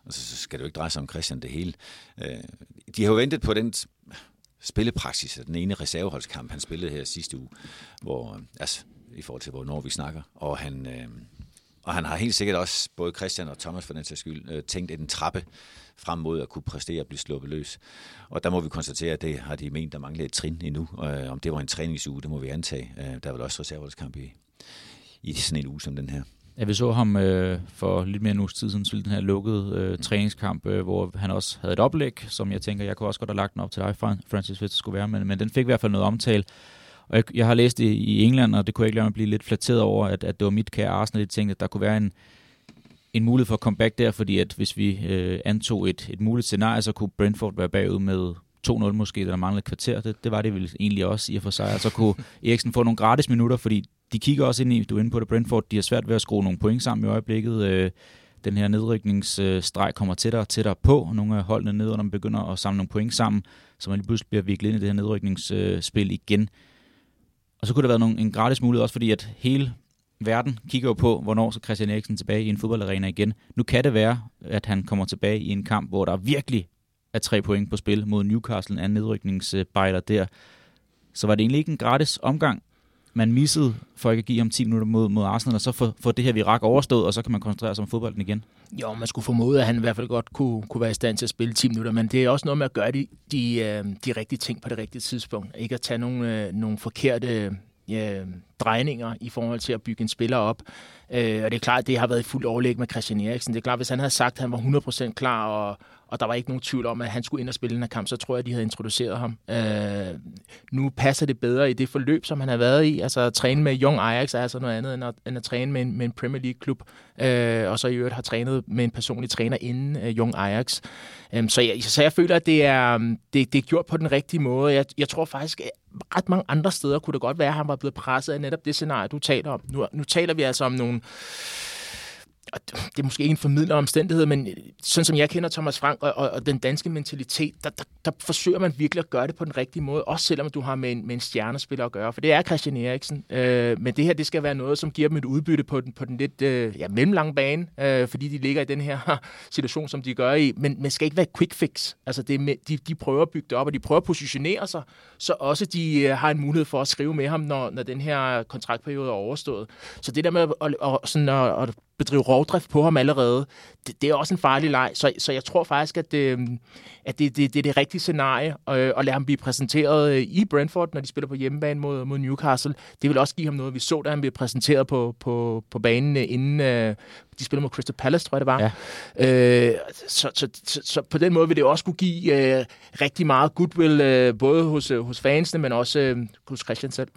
Og så, så skal det jo ikke dreje sig om Christian det hele. Øh, de har jo ventet på den spillepraksis, den ene reserveholdskamp, han spillede her sidste uge, hvor, altså, i forhold til, hvornår vi snakker, og han, øh, og han har helt sikkert også, både Christian og Thomas for den sags skyld, øh, tænkt en trappe frem mod at kunne præstere og blive sluppet løs. Og der må vi konstatere, at det har de ment, der mangler et trin endnu. Øh, om det var en træningsuge, det må vi antage. Øh, der er vel også reserveholdskamp i, i sådan en uge som den her. Ja, vi så ham øh, for lidt mere end uges tid siden spille den her lukkede øh, træningskamp, øh, hvor han også havde et oplæg, som jeg tænker, jeg kunne også godt have lagt den op til dig, Francis, hvis det skulle være, men, men den fik i hvert fald noget omtale. Og jeg, jeg har læst det i England, og det kunne jeg ikke lade mig blive lidt flatteret over, at, at det var mit kære Arsenal, jeg tænkte, at der kunne være en, en mulighed for comeback der, fordi at hvis vi øh, antog et, et muligt scenarie, så kunne Brentford være bagud med 2-0 måske, der manglede et kvarter. Det, det var det vel egentlig også i og for sig. Og så kunne Eriksen få nogle gratis minutter, fordi de kigger også ind i, du er inde på det, Brentford, de har svært ved at skrue nogle point sammen i øjeblikket. Øh, den her nedrykningsstreg kommer tættere og tættere på. Nogle af holdene ned, når man begynder at samle nogle point sammen, så man lige pludselig bliver virkelig ind i det her nedrykningsspil igen. Og så kunne der være nogle, en gratis mulighed også, fordi at hele verden kigger jo på, hvornår så Christian Eriksen tilbage i en fodboldarena igen. Nu kan det være, at han kommer tilbage i en kamp, hvor der virkelig er tre point på spil mod Newcastle, en nedrykningsbejler der. Så var det egentlig ikke en gratis omgang, man missede for ikke at give ham 10 minutter mod, mod Arsenal, og så få, få det her virak overstået, og så kan man koncentrere sig om fodbolden igen? Jo, man skulle formode, at han i hvert fald godt kunne, kunne være i stand til at spille 10 minutter, men det er også noget med at gøre de, de, øh, de rigtige ting på det rigtige tidspunkt. Ikke at tage nogle, øh, nogle forkerte øh, drejninger i forhold til at bygge en spiller op. Øh, og det er klart, at det har været i fuldt overlæg med Christian Eriksen. Det er klart, hvis han havde sagt, at han var 100% klar, og, og der var ikke nogen tvivl om, at han skulle ind og spille den her kamp, så tror jeg, at de havde introduceret ham. Øh, nu passer det bedre i det forløb, som han har været i. Altså at træne med Young Ajax er altså noget andet, end at, end at træne med en, med en Premier League-klub. Øh, og så i øvrigt har trænet med en personlig træner inden uh, Young Ajax. Øh, så, jeg, så jeg føler, at det er, øhm, det, det er gjort på den rigtige måde. Jeg, jeg tror faktisk, at ret mange andre steder kunne det godt være, at han var blevet presset af netop det scenarie, du taler om. Nu, nu taler vi altså om nogle og det er måske ikke en formidler omstændighed, men øh, sådan som jeg kender Thomas Frank og, og, og den danske mentalitet, der, der, der forsøger man virkelig at gøre det på den rigtige måde, også selvom du har med en, med en stjernespiller at gøre, for det er Christian Eriksen. Øh, men det her, det skal være noget, som giver dem et udbytte på den, på den lidt øh, ja, mellemlange bane, øh, fordi de ligger i den her <laughs> situation, som de gør i, men man skal ikke være quick fix. Altså det med, de, de prøver at bygge det op, og de prøver at positionere sig, så også de øh, har en mulighed for at skrive med ham, når, når den her kontraktperiode er overstået. Så det der med at, at, at, sådan at, at bedrive rovdrift på ham allerede, det, det er også en farlig leg. Så, så jeg tror faktisk, at, det, øhm, at det, det, det er det rigtige scenarie at, at lade ham blive præsenteret øh, i Brentford, når de spiller på hjemmebane mod, mod Newcastle. Det vil også give ham noget. Vi så, da han blev præsenteret på, på, på banen øh, inden uh, de spiller mod Crystal Palace, tror jeg det var. Ja. Uh, så, så, så, så på den måde vil det også kunne give uh, rigtig meget goodwill, uh, både hos, hos fansene, men også uh, hos Christian selv.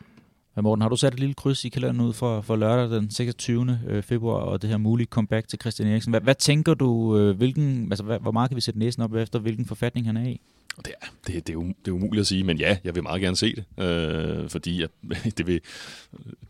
Men Morten, har du sat et lille kryds i kalenderen ud for, for lørdag den 26. Øh, februar og det her mulige comeback til Christian Eriksen? Hvad, hvad tænker du, øh, hvilken, altså, hvad, hvor meget kan vi sætte næsen op efter, hvilken forfatning han er i? Det er, det, det, er, um-, det er umuligt at sige, men ja, jeg vil meget gerne se det, øh, fordi at, <laughs> det, vil,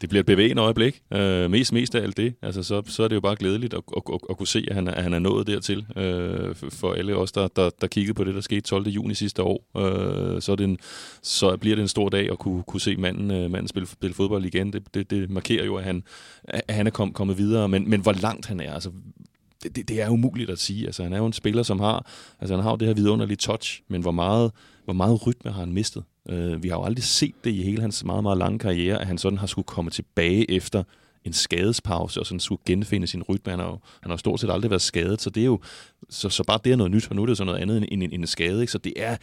det bliver et bevægende øjeblik. Øh, mest, mest af alt det. Altså, så, så er det jo bare glædeligt at, at, at, at kunne se, at han, at han er nået dertil. Øh, for alle os, der, der, der kiggede på det, der skete 12. juni sidste år, øh, så, er det en, så bliver det en stor dag at kunne, kunne se manden, øh, manden spille, spille fodbold igen. Det, det, det markerer jo, at han, at han er kom, kommet videre, men, men hvor langt han er. Altså, det, det, det er umuligt at sige. Altså, han er jo en spiller, som har, altså, han har jo det her vidunderlige touch, men hvor meget, hvor meget rytme har han mistet? Uh, vi har jo aldrig set det i hele hans meget, meget lange karriere, at han sådan har skulle komme tilbage efter en skadespause, og sådan skulle genfinde sin rytme. Han har jo han har stort set aldrig været skadet, så det er jo så, så bare det er noget nyt, og nu er det så noget andet end, end, end en skade. Ikke? Så det er,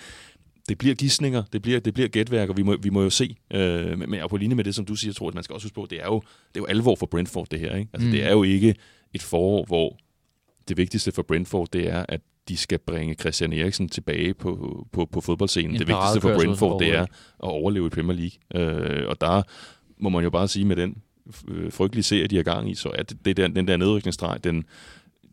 det bliver gissninger, det bliver, det bliver gætværk, og vi må, vi må jo se. Øh, men og på linje med det, som du siger, tror at man skal også huske på, det er jo, det er jo alvor for Brentford, det her. Ikke? Altså, mm. Det er jo ikke et forår, hvor det vigtigste for Brentford, det er, at de skal bringe Christian Eriksen tilbage på, på, på fodboldscenen. En det vigtigste for Brentford, det er at overleve i Premier League. Øh, og der må man jo bare sige, med den øh, frygtelige serie, de har gang i, så er det, det der, den der nedrykningsstreg, den,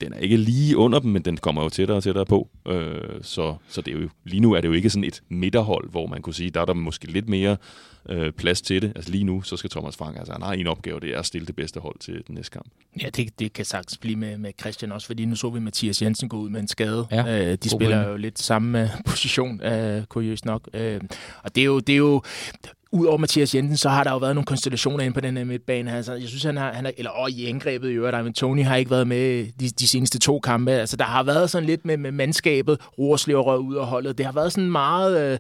den er ikke lige under dem, men den kommer jo tættere og tættere på. Øh, så så det er jo, lige nu er det jo ikke sådan et midterhold, hvor man kunne sige, der er der måske lidt mere øh, plads til det. Altså lige nu, så skal Thomas Frank, altså han har en opgave, det er at stille det bedste hold til den næste kamp. Ja, det, det kan sagtens blive med, med Christian også, fordi nu så vi Mathias Jensen gå ud med en skade. Ja, øh, de spiller jo lidt samme uh, <laughs> position, uh, kuriøst nok. Uh, og det er jo, det er jo Udover Mathias Jensen, så har der jo været nogle konstellationer inde på den her midtbane. Altså, jeg synes, han har, han har eller åh, i angrebet i øvrigt, men Tony har ikke været med de, de seneste to kampe. Altså, der har været sådan lidt med, med mandskabet, Rorslev rød ud af holdet. Det har været sådan meget, øh,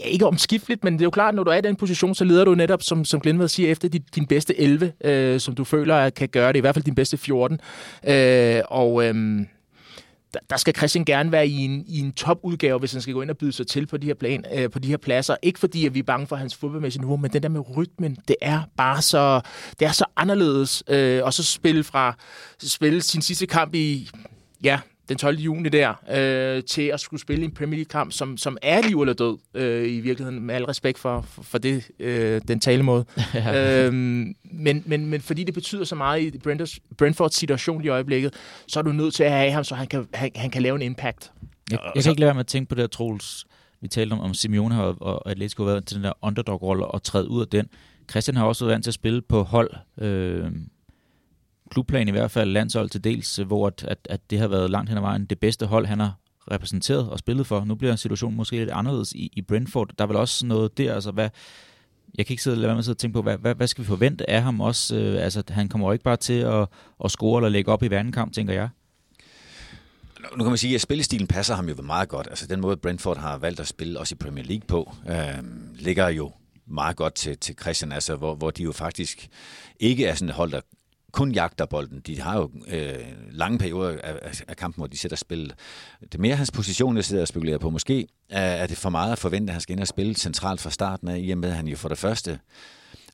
ja, ikke omskifteligt, men det er jo klart, når du er i den position, så leder du netop, som, som Glindved siger, efter din, din bedste 11, øh, som du føler kan gøre det, i hvert fald din bedste 14. Øh, og øh, der, der skal Christian gerne være i en, i en topudgave, hvis han skal gå ind og byde sig til på de her, plan, øh, på de her pladser. Ikke fordi, at vi er bange for hans fodboldmæssige niveau, men den der med rytmen, det er bare så, det er så anderledes. Øh, og så spille fra spille sin sidste kamp i, ja, den 12. juni der, øh, til at skulle spille en Premier League-kamp, som, som er liv eller død, øh, i virkeligheden, med al respekt for, for, for det, øh, den talemåde. <laughs> ja. øhm, men, men, men fordi det betyder så meget i Brentfords situation i øjeblikket, så er du nødt til at have ham, så han kan, han, han kan lave en impact. Jeg, jeg kan ikke lade være med at tænke på det her, Troels. Vi talte om, om Simeone og, og Atletico har været til den der underdog-rolle og træde ud af den. Christian har også været vant til at spille på hold, øh, klubplan i hvert fald, landshold til dels, hvor at, at, at det har været langt hen ad vejen det bedste hold, han har repræsenteret og spillet for. Nu bliver situationen måske lidt anderledes i, i Brentford. Der er vel også noget der, altså hvad, jeg kan ikke sidde, lade være med at sidde og tænke på, hvad, hvad, hvad skal vi forvente af ham også? Øh, altså, han kommer jo ikke bare til at, at score eller lægge op i hver kamp, tænker jeg. Nu kan man sige, at spillestilen passer ham jo meget godt. Altså den måde, Brentford har valgt at spille også i Premier League på, øh, ligger jo meget godt til, til Christian, altså, hvor, hvor de jo faktisk ikke er sådan et hold, der kun jagter bolden. De har jo øh, lange perioder af, af kampen, hvor de sætter spillet. Det er mere hans position, jeg sidder og spekulerer på. Måske er det for meget at forvente, at han skal ind og spille centralt fra starten af, i og med at han jo for det første...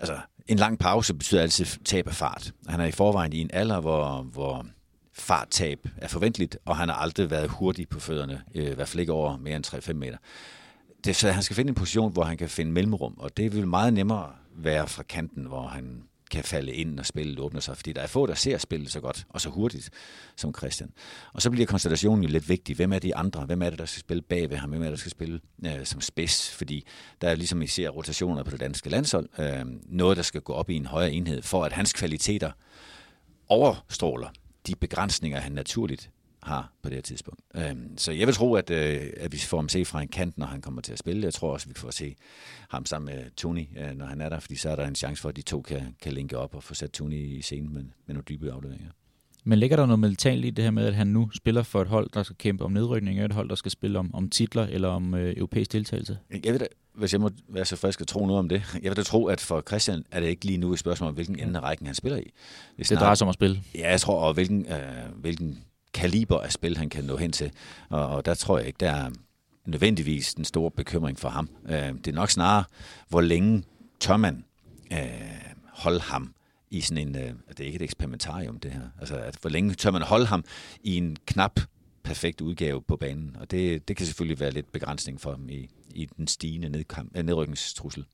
Altså, en lang pause betyder altid tab af fart. Han er i forvejen i en alder, hvor, hvor farttab er forventeligt, og han har aldrig været hurtig på fødderne, øh, i hvert fald ikke over mere end 3-5 meter. Det, så han skal finde en position, hvor han kan finde mellemrum, og det vil meget nemmere være fra kanten, hvor han kan falde ind, når spillet åbner sig, fordi der er få, der ser spillet så godt og så hurtigt som Christian. Og så bliver konstellationen jo lidt vigtig. Hvem er de andre? Hvem er det, der skal spille bag ved ham? Hvem er det, der skal spille øh, som spids? Fordi der er ligesom, I ser rotationer på det danske landshold, øh, noget, der skal gå op i en højere enhed, for at hans kvaliteter overstråler de begrænsninger, han naturligt har på det her tidspunkt. Øhm, så jeg vil tro, at, øh, at vi får ham se fra en kant, når han kommer til at spille. Jeg tror også, vi får se ham sammen med Tony, øh, når han er der, fordi så er der en chance for, at de to kan, kan linke op og få sat Tony i scenen med, med nogle dybe afleveringer. Men ligger der noget mentalt i det her med, at han nu spiller for et hold, der skal kæmpe om nedrykning, og et hold, der skal spille om, om titler eller om øh, europæisk deltagelse? Jeg ved da, hvis jeg må være så frisk at tro noget om det, <laughs> jeg vil da tro, at for Christian er det ikke lige nu et spørgsmål om, hvilken ende af rækken han spiller i. Det, det drejer sig om at spille? Ja, jeg tror, og hvilken, øh, hvilken kaliber af spil, han kan nå hen til. Og, og der tror jeg ikke, der er nødvendigvis den store bekymring for ham. Øh, det er nok snarere, hvor længe tør man øh, holde ham i sådan en, øh, det er ikke et eksperimentarium det her, altså at hvor længe tør man holde ham i en knap perfekt udgave på banen, og det, det kan selvfølgelig være lidt begrænsning for ham i, i den stigende nedkamp, øh, nedrykningstrussel.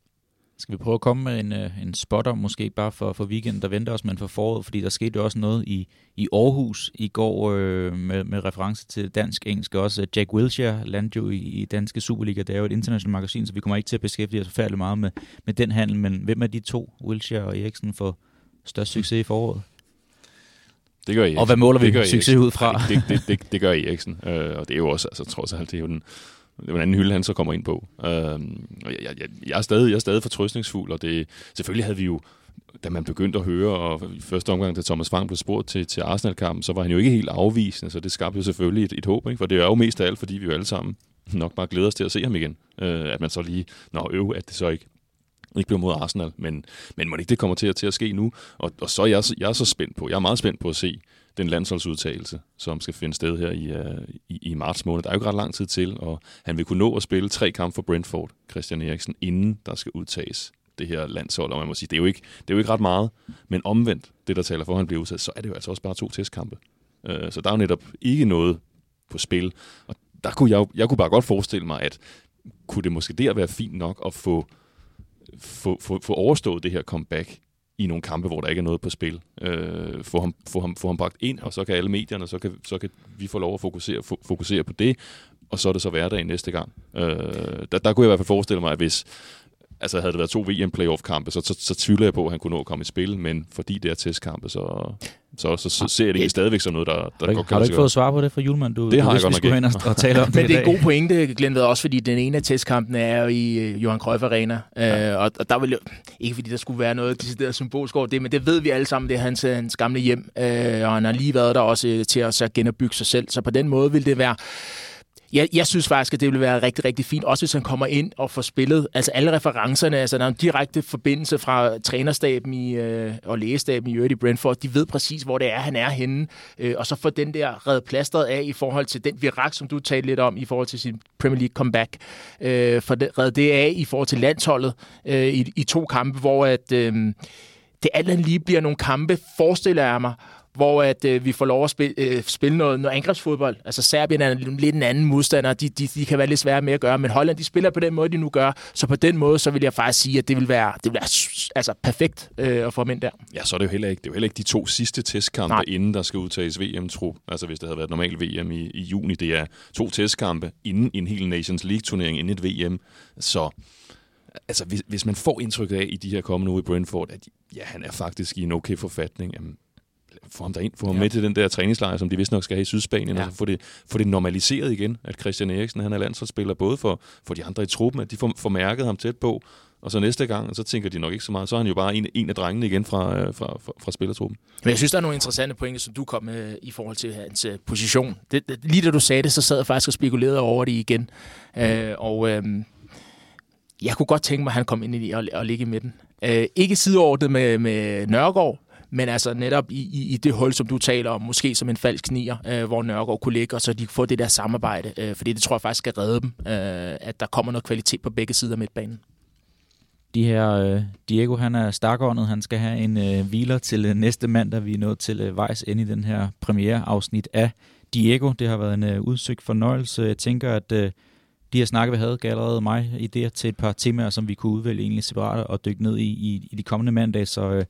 Skal vi prøve at komme med en, øh, en spotter, måske bare for, for weekenden, der venter os, men for foråret, fordi der skete jo også noget i, i Aarhus i går øh, med, med reference til dansk-engelsk også. Jack Wilshere landte jo i, i Danske Superliga, det er jo et internationalt magasin, så vi kommer ikke til at beskæftige os forfærdeligt meget med, med den handel, men hvem er de to, Wilshere og Eriksen, for størst succes i foråret? Det gør Eriksen. Og hvad måler vi succes ud fra? det, det, det, det gør Eriksen, øh, og det er jo også, altså trods alt, det er jo den, det en anden hylde, han så kommer ind på. Øh, og jeg, jeg, jeg, er stadig, jeg er stadig fortrøstningsfuld, og det, selvfølgelig havde vi jo da man begyndte at høre, og i første omgang, da Thomas Frank blev spurgt til, til Arsenal-kampen, så var han jo ikke helt afvisende, så det skabte jo selvfølgelig et, et håb, ikke? for det er jo mest af alt, fordi vi jo alle sammen nok bare glæder os til at se ham igen. Øh, at man så lige, nå øv, at det så ikke ikke bliver mod Arsenal, men, men må ikke det kommer til at, til at ske nu? Og, og så er jeg, jeg er så spændt på, jeg er meget spændt på at se den landsholdsudtagelse, som skal finde sted her i, uh, i, i marts måned. Der er jo ikke ret lang tid til, og han vil kunne nå at spille tre kampe for Brentford, Christian Eriksen, inden der skal udtages det her landshold, og man må sige, det er jo ikke, det er jo ikke ret meget, men omvendt, det der taler for, at han bliver udsat, så er det jo altså også bare to testkampe. Uh, så der er jo netop ikke noget på spil, og der kunne jeg, jeg kunne bare godt forestille mig, at kunne det måske der være fint nok at få, få, få, få overstået det her comeback i nogle kampe, hvor der ikke er noget på spil. Øh, få, ham, få, ham, få ham bragt ind, og så kan alle medierne, så kan, så kan vi få lov at fokusere, fokusere på det, og så er det så hverdag næste gang. Øh, der, der kunne jeg i hvert fald forestille mig, at hvis altså havde det været to VM-playoff-kampe, så, så, så tvivler jeg på, at han kunne nå at komme i spil, men fordi det er testkampe, så, så, så, så ser jeg det egentlig stadigvæk som noget, der, der Har godt du, kan har du ikke fået svar på det fra Julemand? Du, Det du har jeg vidste, godt vi nok skulle hen og, og <laughs> tale om det Men det er en god pointe, Glenn ved også, fordi den ene af testkampene er jo i øh, Johan Cruyff Arena. Ja. Øh, og, og der vil jo, ikke fordi der skulle være noget decideret symbolsk over det, men det ved vi alle sammen, det er hans, øh, hans gamle hjem. Øh, og han har lige været der også til at så genopbygge sig selv. Så på den måde vil det være jeg, jeg synes faktisk, at det ville være rigtig, rigtig fint, også hvis han kommer ind og får spillet. Altså alle referencerne, altså der er en direkte forbindelse fra trænerstaben i, øh, og lægestaben i øvrigt i Brentford. De ved præcis, hvor det er, han er henne. Øh, og så får den der reddet plasteret af i forhold til den virak, som du talte lidt om i forhold til sin Premier League comeback. Øh, for det, redde det af i forhold til landsholdet øh, i, i to kampe, hvor at, øh, det alt lige bliver nogle kampe, forestiller jeg mig, hvor at øh, vi får lov at spille, øh, spille noget, noget angrebsfodbold. Altså Serbien er lidt en anden modstander, de, de, de kan være lidt svære med at gøre, men Holland, de spiller på den måde, de nu gør, så på den måde, så vil jeg faktisk sige, at det vil være, det vil være altså, perfekt øh, at få ham ind der. Ja, så er det jo heller ikke, det er jo heller ikke de to sidste testkampe, Nej. Inden der skal udtages VM-trup. Altså hvis det havde været normal VM i, i juni, det er to testkampe inden en hel Nations League-turnering, inden et VM. Så altså, hvis, hvis man får indtrykket af i de her kommende uger i Brentford, at ja, han er faktisk i en okay forfatning, jamen, få ham derind, få ham Ja. med til den der træningslejr, som de vist nok skal have i Sydspanien, Ja. og så få det, få det normaliseret igen, at Christian Eriksen, han er landsholdsspiller både for, for de andre i truppen, at de får, får mærket ham tæt på, og så næste gang, så tænker de nok ikke så meget, så er han jo bare en, en af drengene igen fra, øh, fra, fra, fra spillertruppen. Men jeg synes, der er nogle interessante pointer, som du kom med i forhold til hans øh, position. Det, det, lige da du sagde det, så sad jeg faktisk og spekulerede over det igen. Øh, og øh, jeg kunne godt tænke mig, at han kom ind i og, og ligge i midten. Øh, ikke sideordnet med, med Nørgaard, men altså netop i, i, i det hul, som du taler om, måske som en falsk nier, øh, hvor Nørgaard kunne ligge, og så de kan få det der samarbejde. Øh, fordi det tror jeg faktisk skal redde dem, øh, at der kommer noget kvalitet på begge sider af midtbanen. De her, øh, Diego, han er stakåndet. Han skal have en øh, hviler til øh, næste mandag. Vi er nået til øh, vejs ende i den her premiereafsnit af Diego. Det har været en øh, udsøgt fornøjelse. Jeg tænker, at øh, de her snakke, vi havde, gav allerede mig idéer til et par temaer, som vi kunne udvælge egentlig separat og dykke ned i, i, i de kommende mandage. Så øh,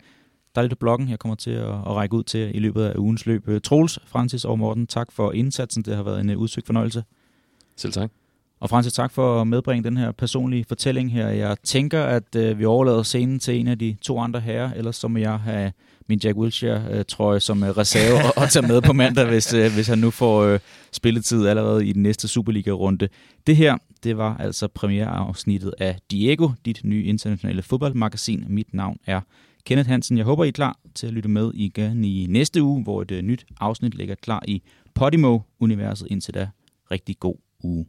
er lidt af bloggen, jeg kommer til at, at række ud til i løbet af ugens løb. Øh, Troels, Francis og Morten, tak for indsatsen. Det har været en øh, udsøgt fornøjelse. Selv tak. Og Francis, tak for at medbringe den her personlige fortælling her. Jeg tænker, at øh, vi overlader scenen til en af de to andre herrer, ellers så må jeg have min Jack Wilshere-trøje som øh, reserve og, og tage med på mandag, hvis, øh, hvis han nu får øh, spilletid allerede i den næste Superliga-runde. Det her, det var altså premiereafsnittet af Diego, dit nye internationale fodboldmagasin. Mit navn er Kenneth Hansen. Jeg håber, I er klar til at lytte med igen i næste uge, hvor et øh, nyt afsnit ligger klar i Podimo-universet. Indtil da, rigtig god uge.